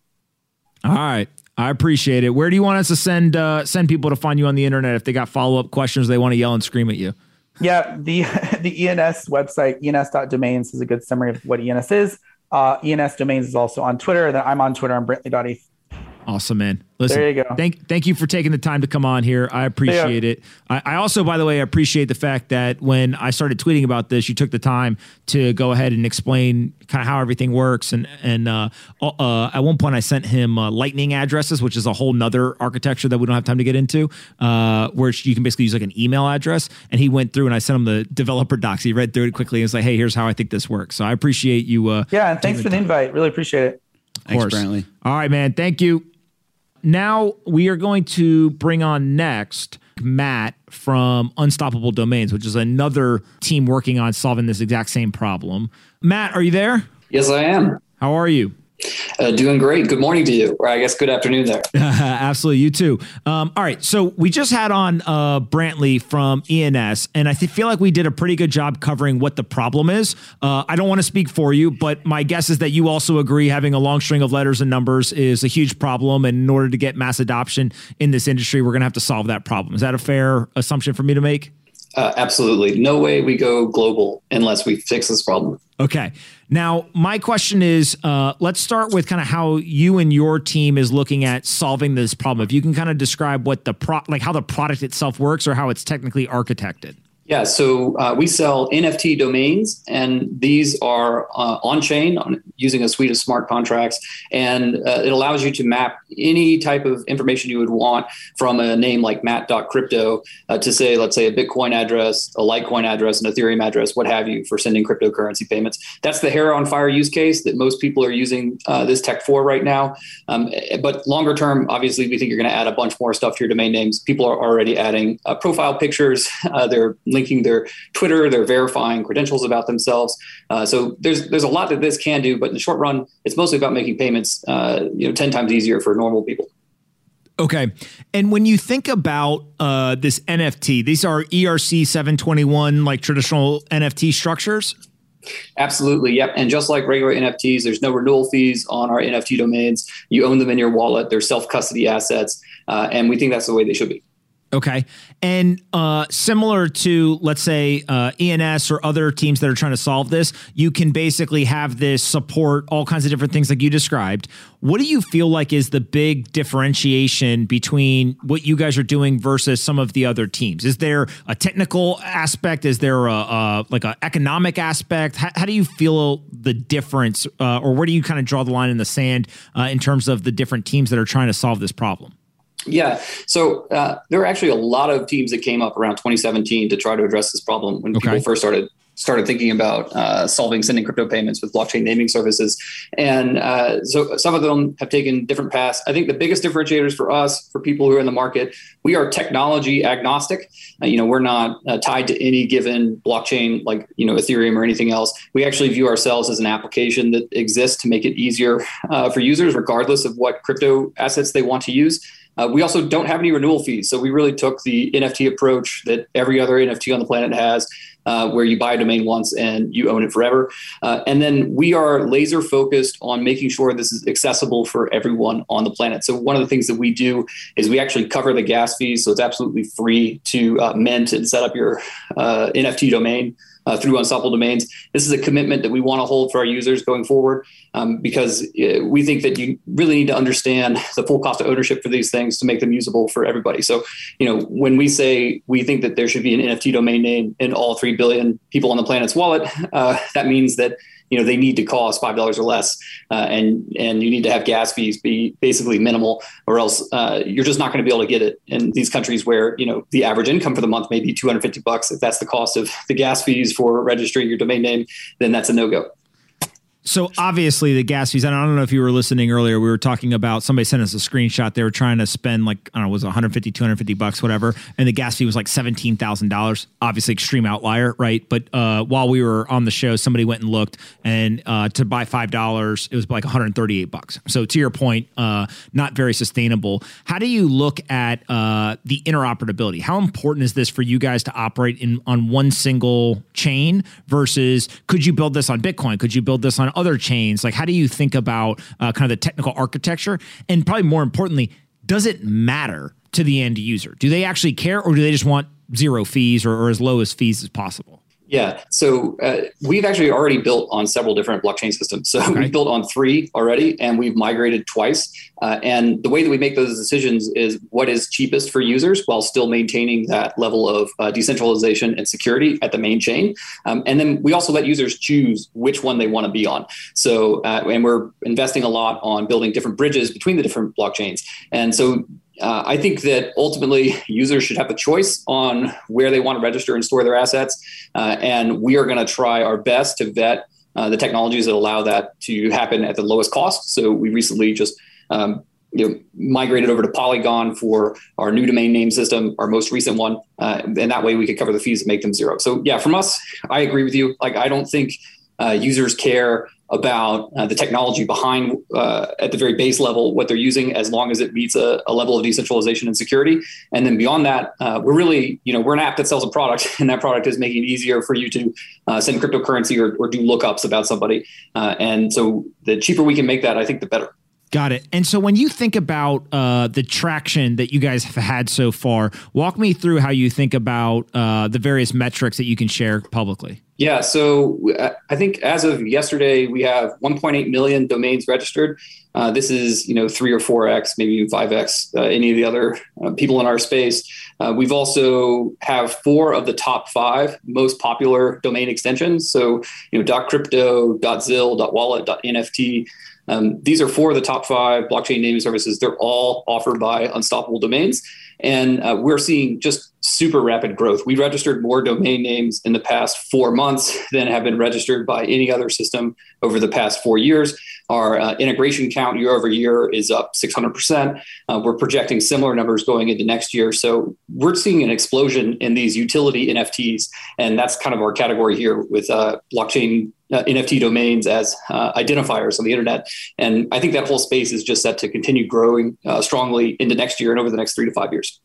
All right. I appreciate it. Where do you want us to send uh, send people to find you on the internet if they got follow up questions they want to yell and scream at you? Yeah, the [laughs] the ENS website, ens.domains, is a good summary of what ENS is. Uh, ENS Domains is also on Twitter. Then I'm on Twitter. I'm Brantly.eth. Awesome, man. Listen, There you go. Thank, thank you for taking the time to come on here. I appreciate it. I, I also, by the way, I appreciate the fact that when I started tweeting about this, you took the time to go ahead and explain kind of how everything works. And and uh, uh, at one point, I sent him uh, Lightning addresses, which is a whole nother architecture that we don't have time to get into, uh, where you can basically use like an email address. And he went through, and I sent him the developer docs. He read through it quickly and was like, "Hey, here's how I think this works." So I appreciate you. Uh, Yeah, and thanks for the invite. Really appreciate it. Thanks, course. Brantly. All right, man. Thank you. Now we are going to bring on next Matt from Unstoppable Domains, which is another team working on solving this exact same problem. Matt, are you there? Yes, I am. How are you? Uh, doing great. Good morning to you, or I guess good afternoon there. [laughs] Absolutely, you too. Um, all right, so we just had on uh, Brantly from ENS, and I th- feel like we did a pretty good job covering what the problem is. Uh, I don't want to speak for you, but my guess is that you also agree having a long string of letters and numbers is a huge problem, and in order to get mass adoption in this industry, we're going to have to solve that problem. Is that a fair assumption for me to make? Uh, absolutely. No way we go global unless we fix this problem. Okay. Now, my question is uh, let's start with kind of how you and your team is looking at solving this problem. If you can kind of describe what the pro, like how the product itself works or how it's technically architected. Yeah, so uh, we sell NFT domains, and these are uh, on chain using a suite of smart contracts. And uh, it allows you to map any type of information you would want from a name like matt.crypto uh, to say, let's say, a Bitcoin address, a Litecoin address, an Ethereum address, what have you, for sending cryptocurrency payments. That's the hair on fire use case that most people are using uh, this tech for right now. Um, but longer term, obviously, we think you're going to add a bunch more stuff to your domain names. People are already adding uh, profile pictures. [laughs] they're linking their Twitter, they're verifying credentials about themselves. Uh, so there's there's a lot that this can do, but in the short run, it's mostly about making payments, uh, you know, ten times easier for normal people. Okay. And when you think about uh, this NFT, these are ERC 721, like traditional NFT structures. Absolutely, yep. And just like regular NFTs, there's no renewal fees on our NFT domains. You own them in your wallet. They're self custody assets, uh, and we think that's the way they should be. Okay. And uh, similar to, let's say, uh, ENS or other teams that are trying to solve this, you can basically have this support all kinds of different things like you described. What do you feel like is the big differentiation between what you guys are doing versus some of the other teams? Is there a technical aspect? Is there a, a like an economic aspect? How, how do you feel the difference, uh, or where do you kind of draw the line in the sand uh, in terms of the different teams that are trying to solve this problem? Yeah. So uh, there were actually a lot of teams that came up around 2017 to try to address this problem when Okay. people first started started thinking about uh, solving sending crypto payments with blockchain naming services. And uh, so some of them have taken different paths. I think the biggest differentiators for us, for people who are in the market, we are technology agnostic. Uh, you know, we're not uh, tied to any given blockchain like you know Ethereum or anything else. We actually view ourselves as an application that exists to make it easier uh, for users, regardless of what crypto assets they want to use. Uh, we also don't have any renewal fees. So we really took the NFT approach that every other NFT on the planet has, uh, where you buy a domain once and you own it forever. Uh, and then we are laser focused on making sure this is accessible for everyone on the planet. So one of the things that we do is we actually cover the gas fees. So it's absolutely free to uh, mint and set up your uh, NFT domain. Uh, through Unstoppable Domains. This is a commitment that we want to hold for our users going forward um, because uh, we think that you really need to understand the full cost of ownership for these things to make them usable for everybody. So, you know, when we say we think that there should be an NFT domain name in all 3 billion people on the planet's wallet, uh, that means that you know they need to cost five dollars or less, uh, and and you need to have gas fees be basically minimal, or else uh, you're just not going to be able to get it in these countries where you know the average income for the month may be 250 bucks. If that's the cost of the gas fees for registering your domain name, then that's a no go. So obviously the gas fees. And I don't know if you were listening earlier. We were talking about somebody sent us a screenshot. They were trying to spend like I don't know, was it 150, 250 bucks, whatever, and the gas fee was like seventeen thousand dollars. Obviously, extreme outlier, right? But uh, while we were on the show, somebody went and looked, and uh, to buy five dollars, it was like one hundred thirty eight bucks. So to your point, uh, not very sustainable. How do you look at uh, the interoperability? How important is this for you guys to operate in on one single chain versus could you build this on Bitcoin? Could you build this on other chains? Like, how do you think about uh, kind of the technical architecture? And probably more importantly, does it matter to the end user? Do they actually care, or do they just want zero fees or, or as low as fees as possible? Yeah. So uh, we've actually already built on several different blockchain systems. So okay. we've built on three already, and we've migrated twice. Uh, and the way that we make those decisions is what is cheapest for users while still maintaining that level of uh, decentralization and security at the main chain. Um, and then we also let users choose which one they want to be on. So, uh, and we're investing a lot on building different bridges between the different blockchains. And so uh, I think that ultimately users should have the choice on where they want to register and store their assets. Uh, and we are going to try our best to vet uh, the technologies that allow that to happen at the lowest cost. So we recently just um, you know, migrated over to Polygon for our new domain name system, our most recent one, uh, and that way we could cover the fees and make them zero. So yeah, from us, I agree with you. Like I don't think uh, users care about uh, the technology behind uh, at the very base level what they're using as long as it meets a, a level of decentralization and security. And then beyond that uh, we're really you know we're an app that sells a product [laughs] and that product is making it easier for you to uh, send cryptocurrency or, or do lookups about somebody. Uh, and so the cheaper we can make that i think the better Got it. And so when you think about uh, the traction that you guys have had so far, walk me through how you think about uh, the various metrics that you can share publicly. Yeah, so uh, I think as of yesterday, we have 1.8 million domains registered. Uh, this is you know three or four x, maybe even five x uh, any of the other uh, people in our space. we've also have four of the top five most popular domain extensions. So you know .crypto, .zil, .wallet, .nft. Um, these are four of the top five blockchain naming services. They're all offered by Unstoppable Domains. And uh, we're seeing just super rapid growth. We registered more domain names in the past four months than have been registered by any other system over the past four years. Our uh, integration count year over year is up 600%. Uh, we're projecting similar numbers going into next year. So we're seeing an explosion in these utility NFTs. And that's kind of our category here with uh, blockchain uh, NFT domains as uh, identifiers on the internet. And I think that whole space is just set to continue growing uh, strongly into next year and over the next three to five years.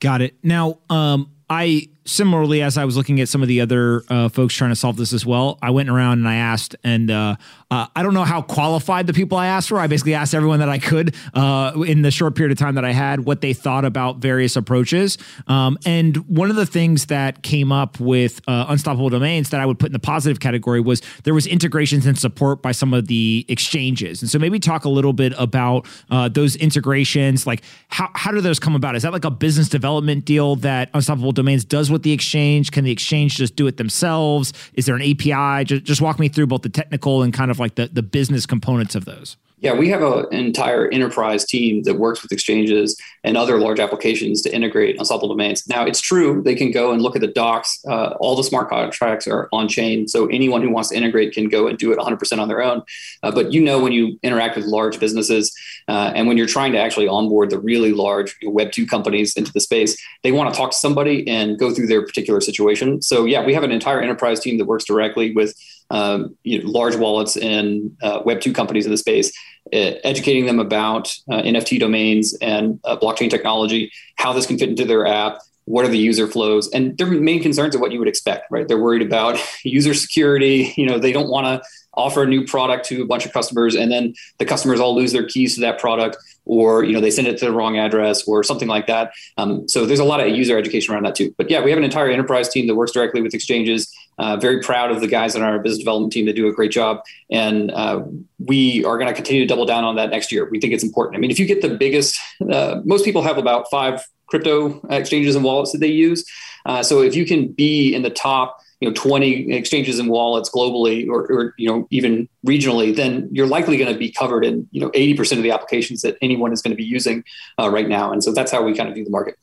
Got it. Now, um, I similarly, as I was looking at some of the other uh, folks trying to solve this as well, I went around and I asked, and uh, uh, I don't know how qualified the people I asked were. I basically asked everyone that I could uh, in the short period of time that I had what they thought about various approaches. Um, and one of the things that came up with uh, Unstoppable Domains that I would put in the positive category was there was integrations and support by some of the exchanges. And so maybe talk a little bit about uh, those integrations. Like how how do those come about? Is that like a business development deal that Unstoppable Domains does? With the exchange? Can the exchange just do it themselves? Is there an API? Just, just walk me through both the technical and kind of like the, the business components of those. Yeah, we have an entire enterprise team that works with exchanges and other large applications to integrate Unstoppable Domains. Now, it's true they can go and look at the docs. Uh, all the smart contracts are on chain, so anyone who wants to integrate can go and do it 100% on their own. Uh, but you know, when you interact with large businesses uh, and when you're trying to actually onboard the really large Web two companies into the space, they want to talk to somebody and go through their particular situation. So yeah, we have an entire enterprise team that works directly with um, you know, large wallets and uh, Web two companies in the space, uh, educating them about uh, NFT domains and uh, blockchain technology, how this can fit into their app, what are the user flows, and their main concerns are what you would expect, right? They're worried about [laughs] user security. You know, they don't want to offer a new product to a bunch of customers and then the customers all lose their keys to that product or you know they send it to the wrong address or something like that um, so there's a lot of user education around that too but yeah we have an entire enterprise team that works directly with exchanges uh, very proud of the guys on our business development team that do a great job. And uh, we are going to continue to double down on that next year. We think it's important. I mean if you get the biggest uh, most people have about five crypto exchanges and wallets that they use. Uh, so if you can be in the top you know 20 exchanges and wallets globally or, or you know even regionally then you're likely going to be covered in you know 80% of the applications that anyone is going to be using uh, right now. And so that's how we kind of view the market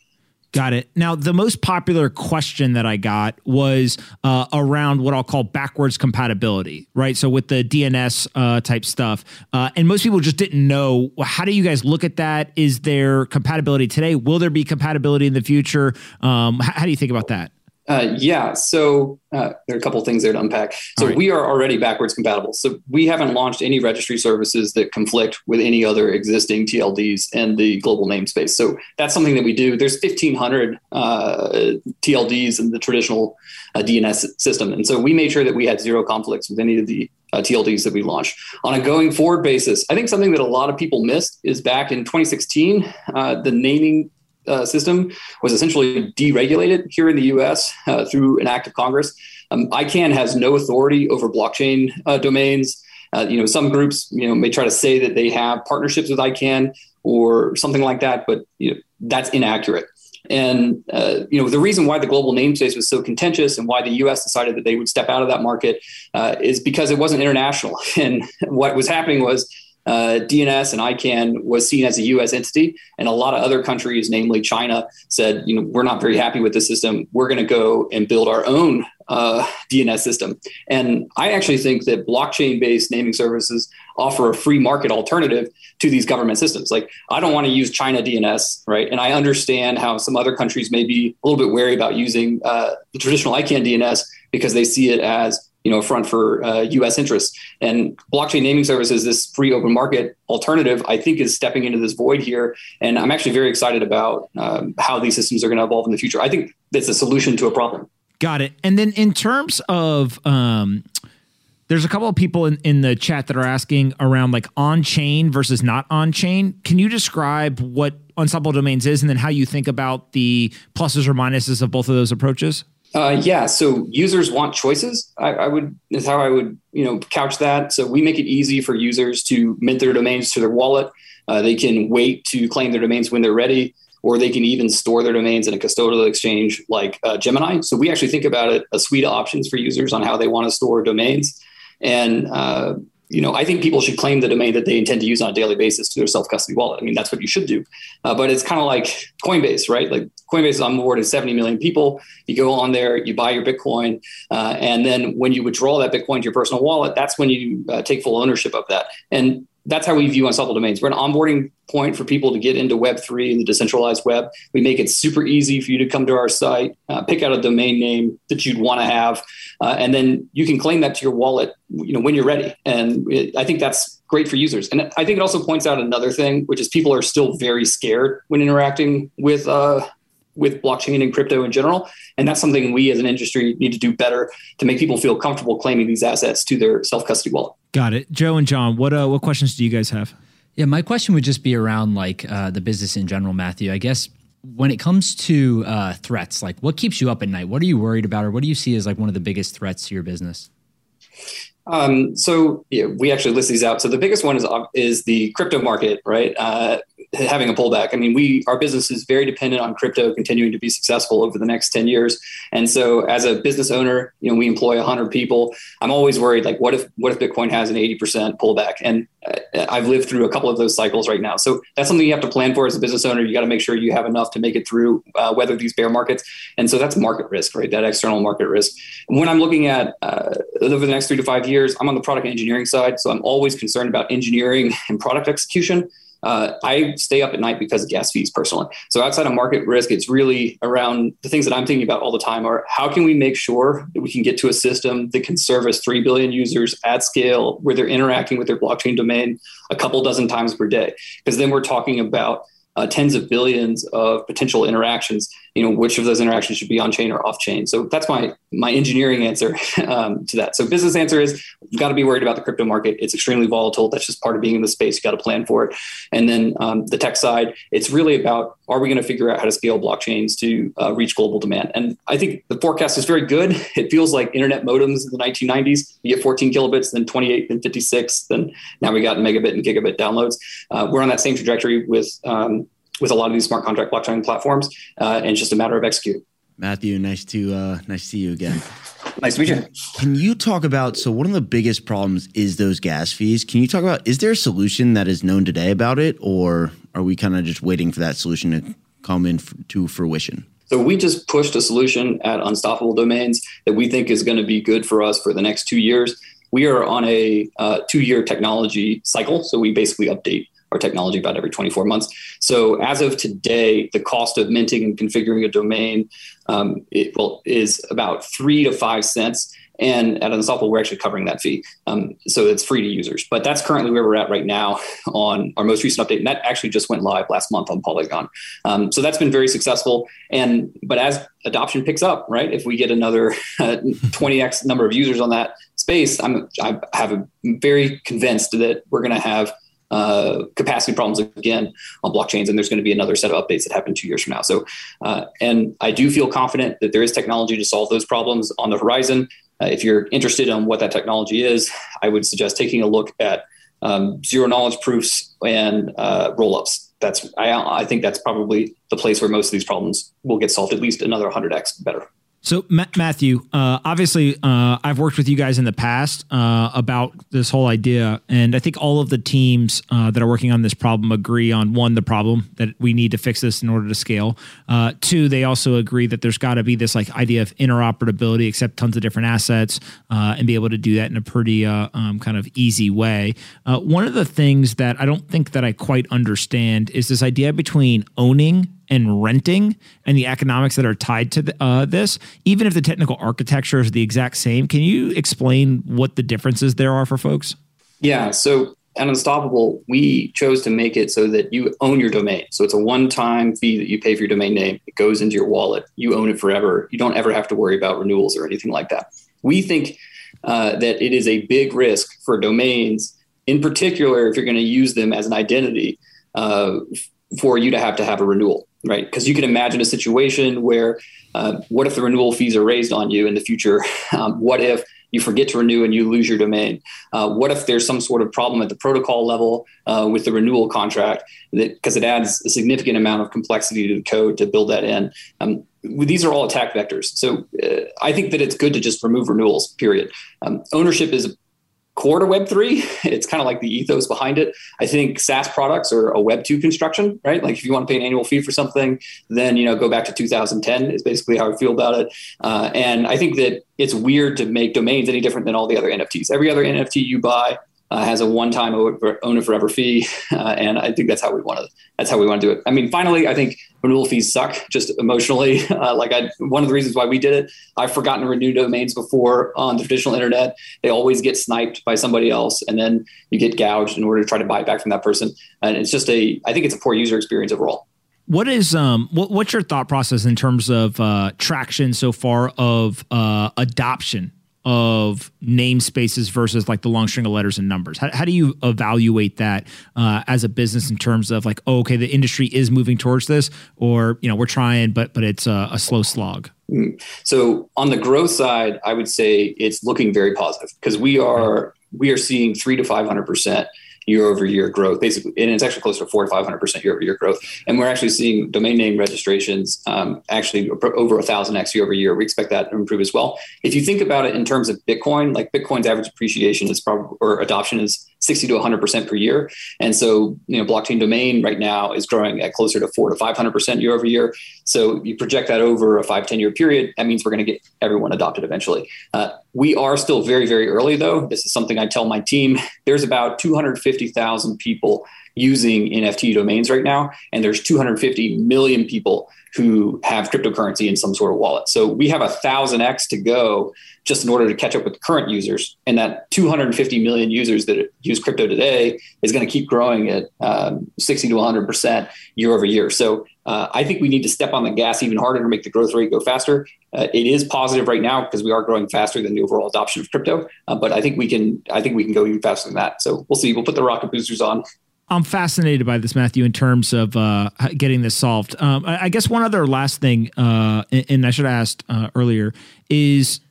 Got it. Now, the most popular question that I got was uh, around what I'll call backwards compatibility, right? So, with the DNS uh, type stuff. Uh, and most people just didn't know well, how do you guys look at that? Is there compatibility today? Will there be compatibility in the future? Um, how, how do you think about that? Uh, yeah, so uh, there are a couple things there to unpack. So right. we are already backwards compatible. So we haven't launched any registry services that conflict with any other existing TLDs in the global namespace. So that's something that we do. There's 1,500 uh, TLDs in the traditional uh, DNS system, and so we made sure that we had zero conflicts with any of the uh, TLDs that we launched. On a going forward basis, I think something that a lot of people missed is back in 2016, uh, the naming uh, system was essentially deregulated here in the U.S. Uh, through an act of Congress. Um, ICANN has no authority over blockchain uh, domains. Uh, you know, some groups you know may try to say that they have partnerships with ICANN or something like that, but you know, that's inaccurate. And uh, you know the reason why the global namespace was so contentious and why the U.S. decided that they would step out of that market uh, is because it wasn't international. [laughs] And what was happening was uh, DNS and ICANN was seen as a U.S. entity, and a lot of other countries, namely China, said, you know, we're not very happy with the system. We're going to go and build our own uh, DNS system. And I actually think that blockchain-based naming services offer a free market alternative to these government systems. Like, I don't want to use China DNS, right? And I understand how some other countries may be a little bit wary about using uh, the traditional ICANN DNS because they see it as you know, front for uh, U.S. interests. And blockchain naming services, this free open market alternative, I think is stepping into this void here. And I'm actually very excited about um, how these systems are going to evolve in the future. I think it's a solution to a problem. Got it. And then in terms of, um, there's a couple of people in, in the chat that are asking around like on chain versus not on chain. Can you describe what Unstoppable Domains is and then how you think about the pluses or minuses of both of those approaches? Uh, yeah, so users want choices. I, I, would is how I would you know couch that. So we make it easy for users to mint their domains to their wallet. Uh, they can wait to claim their domains when they're ready, or they can even store their domains in a custodial exchange like uh, Gemini. So we actually think about it a suite of options for users on how they want to store domains. And uh, you know, I think people should claim the domain that they intend to use on a daily basis to their self custody wallet. I mean, that's what you should do. Uh, but it's kind of like Coinbase, right? Like Coinbase is on board is 70 million people. You go on there, you buy your Bitcoin, uh, and then when you withdraw that Bitcoin to your personal wallet, that's when you uh, take full ownership of that. And that's how we view unstoppable domains. We're an onboarding point for people to get into Web3 and the decentralized web. We make it super easy for you to come to our site, uh, pick out a domain name that you'd want to have, uh, and then you can claim that to your wallet, you know, when you're ready. And it, I think that's great for users. And I think it also points out another thing, which is people are still very scared when interacting with uh, with blockchain and crypto in general. And that's something we as an industry need to do better to make people feel comfortable claiming these assets to their self custody wallet. Got it. Joe and John, what uh, what questions do you guys have? Yeah, my question would just be around like uh, the business in general, Matthew. I guess when it comes to uh, threats, like what keeps you up at night? What are you worried about, or what do you see as like one of the biggest threats to your business? Um, so yeah, we actually list these out. So the biggest one is is the crypto market, right? Uh, having a pullback. I mean, we our business is very dependent on crypto continuing to be successful over the next 10 years. And so as a business owner, you know, we employ 100 people. I'm always worried like what if what if Bitcoin has an 80% pullback? And uh, I've lived through a couple of those cycles right now. So that's something you have to plan for as a business owner. You got to make sure you have enough to make it through uh, weather these bear markets. And so that's market risk, right? That external market risk. When I'm looking at uh, over the next 3 to 5 years, I'm on the product engineering side, so I'm always concerned about engineering and product execution uh, I stay up at night because of gas fees personally. So outside of market risk, it's really around the things that I'm thinking about all the time are how can we make sure that we can get to a system that can service 3 billion users at scale where they're interacting with their blockchain domain a couple dozen times per day? Because then we're talking about uh, tens of billions of potential interactions you know which of those interactions should be on chain or off chain. So that's my my engineering answer [laughs] um, to that. So business answer is you've got to be worried about the crypto market. It's extremely volatile. That's just part of being in the space. You got to plan for it. And then um, the tech side it's really about are we going to figure out how to scale blockchains to uh, reach global demand? And i think the forecast is very good. [laughs] It feels like internet modems in the 1990s you get 14 kilobits then 28 then 56 then now we got megabit and gigabit downloads. Uh, we're on that same trajectory with um, with a lot of these smart contract blockchain platforms, uh, and it's just a matter of execute. Matthew, nice to uh, nice to see you again. nice to meet you. Can you talk about so one of the biggest problems is those gas fees? Can you talk about is there a solution that is known today about it, or are we kind of just waiting for that solution to come in f- to fruition? So we just pushed a solution at Unstoppable Domains that we think is going to be good for us for the next two years. We are on a uh, two-year technology cycle, so we basically update our technology about every 24 months. So as of today, the cost of minting and configuring a domain um, it, well, is about three to five cents. And at Unstoppable, we're actually covering that fee. Um, so it's free to users. But that's currently where we're at right now on our most recent update. And that actually just went live last month on Polygon. Um, so that's been very successful. And but as adoption picks up, right? If we get another 20x number of users on that space, I'm I have a very convinced that we're going to have uh, capacity problems again on blockchains, and there's going to be another set of updates that happen two years from now. So, uh, and I do feel confident that there is technology to solve those problems on the horizon. Uh, if you're interested in what that technology is, I would suggest taking a look at um, zero knowledge proofs and uh, rollups. That's I, I think that's probably the place where most of these problems will get solved at least another 100x better. So, Ma- Matthew, uh, obviously, uh, I've worked with you guys in the past uh, about this whole idea, and I think all of the teams uh, that are working on this problem agree on one, the problem that we need to fix this in order to scale. Uh, two, they also agree that there's got to be this like idea of interoperability, accept tons of different assets, uh, and be able to do that in a pretty um, kind of easy way. one of the things that I don't think that I quite understand is this idea between owning and renting and the economics that are tied to the, uh, this, even if the technical architecture is the exact same. Can you explain what the differences there are for folks? Yeah. So at Unstoppable, we chose to make it so that you own your domain. So it's a one time fee that you pay for your domain name. It goes into your wallet. You own it forever. You don't ever have to worry about renewals or anything like that. We think uh, that it is a big risk for domains, in particular, if you're going to use them as an identity, uh, for you to have to have a renewal right? Because you can imagine a situation where uh, what if the renewal fees are raised on you in the future? [laughs] Um, what if you forget to renew and you lose your domain? Uh, what if there's some sort of problem at the protocol level uh, with the renewal contract because it adds a significant amount of complexity to the code to build that in? Um, these are all attack vectors. So uh, I think that it's good to just remove renewals, period. Um, ownership is core to Web3. It's kind of like the ethos behind it. I think SaaS products are a Web2 construction, right? Like if you want to pay an annual fee for something, then you know go back to 2010 is basically how I feel about it. Uh, and I think that it's weird to make domains any different than all the other NFTs. Every other NFT you buy uh, has a one-time own it forever fee, [laughs] uh, and I think that's how we want to. That's how we want to do it. I mean, finally, I think renewal fees suck just emotionally. [laughs] Uh, like I, one of the reasons why we did it, I've forgotten to renew domains before on the traditional internet. They always get sniped by somebody else, and then you get gouged in order to try to buy it back from that person. And it's just a, I think it's a poor user experience overall. What is um what, what's your thought process in terms of uh, traction so far of uh, adoption of namespaces versus like the long string of letters and numbers? How, how do you evaluate that uh, as a business in terms of like, oh, okay, the industry is moving towards this, or you know, we're trying, but but it's a, a slow slog. Mm. So on the growth side, I would say it's looking very positive because we are we are seeing three to five hundred percent year over year growth, basically, and it's actually closer to four to five hundred percent year over year growth. And we're actually seeing domain name registrations um, actually over a thousand x year over year. We expect that to improve as well. If you think about it in terms of Bitcoin, like Bitcoin's average appreciation is probably or adoption is 60 to 100% per year. And so, you know, blockchain domain right now is growing at closer to four to 500% year over year. So you project that over a five ten year period, that means we're going to get everyone adopted eventually. Uh, we are still very, very early though. This is something I tell my team. There's about 250,000 people using NFT domains right now, and there's 250 million people who have cryptocurrency in some sort of wallet. So we have a thousand X to go just in order to catch up with current users. And that 250 million users that use crypto today is going to keep growing at um, 60 to 100% year over year. So uh, I think we need to step on the gas even harder to make the growth rate go faster. Uh, it is positive right now because we are growing faster than the overall adoption of crypto. Uh, but I think we can, I think we can go even faster than that. So we'll see. We'll put the rocket boosters on. I'm fascinated by this, Matthew, in terms of uh, getting this solved. Um, I, I, guess one other last thing, uh, and I should have asked uh, earlier, is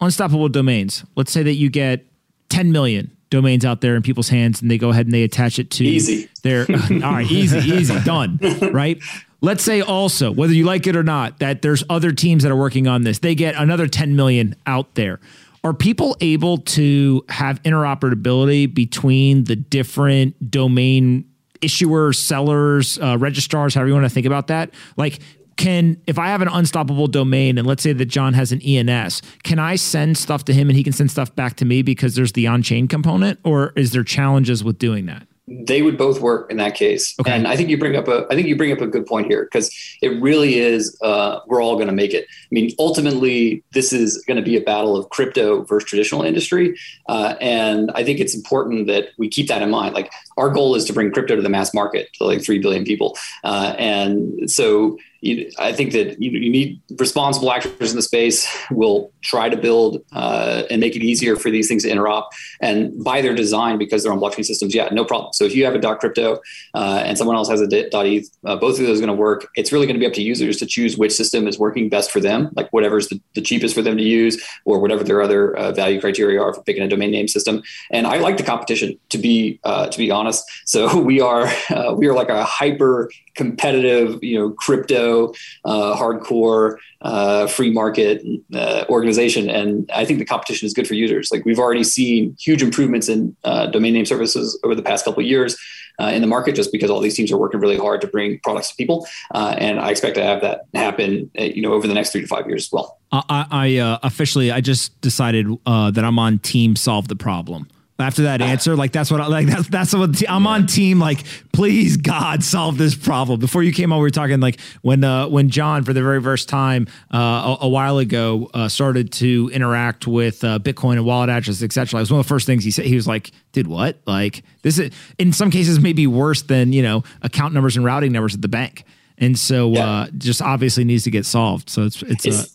unstoppable domains. Let's say that you get 10 million domains out there in people's hands and they go ahead and they attach it to easy. their [laughs] all right, easy, easy, done. [laughs] Right. Let's say also, whether you like it or not, that there's other teams that are working on this. They get another 10 million out there. Are people able to have interoperability between the different domain issuers, sellers, uh, registrars, however you want to think about that? Like can if I have an unstoppable domain and let's say that John has an ENS, can I send stuff to him and he can send stuff back to me because there's the on-chain component, or is there challenges with doing that? They would both work in that case. Okay. And I think you bring up a I think you bring up a good point here because it really is uh, we're all going to make it. I mean, ultimately, this is going to be a battle of crypto versus traditional industry, uh, and I think it's important that we keep that in mind. Like our goal is to bring crypto to the mass market to like three billion people, uh, and so you, I think that you, you, need responsible actors in the space will try to build uh, and make it easier for these things to interop. And by their design, because they're on blockchain systems, yeah, no problem. So if you have a dot crypto uh, and someone else has a dot ETH, uh, both of those are going to work. It's really going to be up to users to choose which system is working best for them, like whatever's the, the cheapest for them to use, or whatever their other uh, value criteria are for picking a domain name system. And I like the competition to be uh, to be honest. So [laughs] we are uh, we are like a hyper competitive, you know, crypto, uh, hardcore, uh, free market uh, organization. And I think the competition is good for users. Like we've already seen huge improvements in uh, domain name services over the past couple of years uh, in the market, just because all these teams are working really hard to bring products to people. And I expect to have that happen, you know, over the next three to five years as well. I, I officially, I just decided that I'm on team solve the problem after that answer. Like that's what I like. That's that's what I'm on team. Like, please God, solve this problem. Before you came on, we were talking like when uh, when John for the very first time uh, a, a, while ago uh, started to interact with uh, Bitcoin and wallet addresses, etc. It was one of the first things he said. He was like, "Did what? Like this is in some cases maybe worse than you know account numbers and routing numbers at the bank." And so, yeah. Uh, just obviously needs to get solved. So it's it's, it's uh,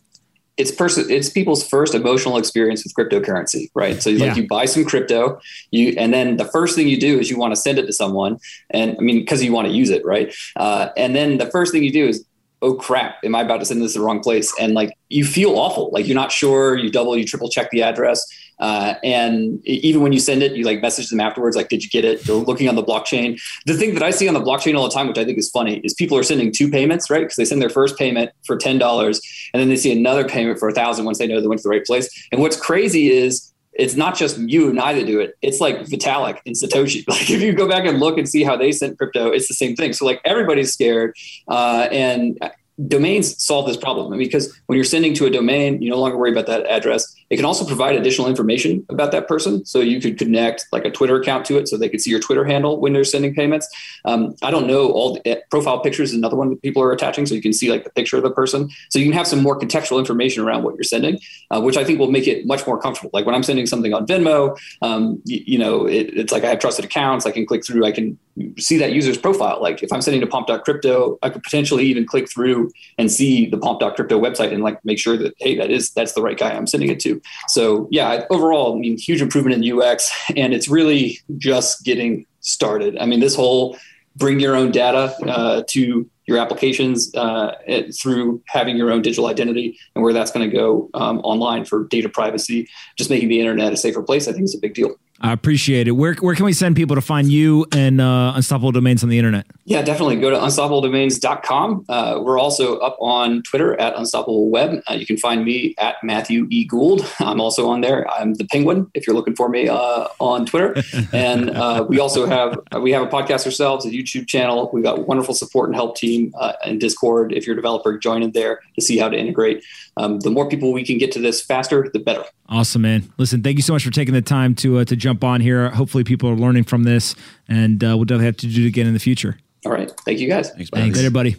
it's person it's people's first emotional experience with cryptocurrency right so yeah. like you buy some crypto you and then the first thing you do is you want to send it to someone and i mean because you want to use it right uh, and then the first thing you do is oh crap am i about to send this to the wrong place and like you feel awful like you're not sure you double you triple check the address uh, and even when you send it, you like message them afterwards, like, did you get it? They're looking on the blockchain. The thing that I see on the blockchain all the time, which I think is funny, is people are sending two payments, right? Because they send their first payment for $10 and then they see another payment for a thousand once they know they went to the right place. And what's crazy is it's not just you and I that do it. It's like Vitalik and Satoshi. [laughs] Like if you go back and look and see how they sent crypto, it's the same thing. So like everybody's scared. Uh, and domains solve this problem because when you're sending to a domain, you no longer worry about that address. It can also provide additional information about that person. So you could connect like a Twitter account to it so they could see your Twitter handle when they're sending payments. Um, I don't know all the eh, profile pictures is another one that people are attaching. So you can see like the picture of the person. So you can have some more contextual information around what you're sending, uh, which I think will make it much more comfortable. Like when I'm sending something on Venmo, um, you, you, know, it, it's like I have trusted accounts. I can click through, I can see that user's profile. Like if I'm sending to pomp.crypto, I could potentially even click through and see the pomp.crypto website and like make sure that, hey, that is, that's the right guy I'm sending it to. So yeah, overall, I mean, huge improvement in UX [laughs] and it's really just getting started. I mean, this whole bring your own data uh, to your applications uh, through having your own digital identity and where that's going to go um, online for data privacy, just making the internet a safer place, I think is a big deal. I appreciate it. Where, where can we send people to find you and uh, Unstoppable Domains on the internet? Yeah, definitely. Go to unstoppabledomains.com. Uh, we're also up on Twitter at Unstoppable Web. Uh, you can find me at Matthew E. Gould. I'm also on there. I'm the Penguin if you're looking for me uh, on Twitter. and uh, we also have we have a podcast ourselves, a YouTube channel. We've got wonderful support and help team uh, in Discord. If you're a developer, join in there to see how to integrate. Um, the more people we can get to this faster, the better. Awesome, man. Listen, thank you so much for taking the time to uh, to jump on here. Hopefully, people are learning from this, and uh, we'll definitely have to do it again in the future. All right. Thank you, guys. Thanks, Thanks. Later, buddy.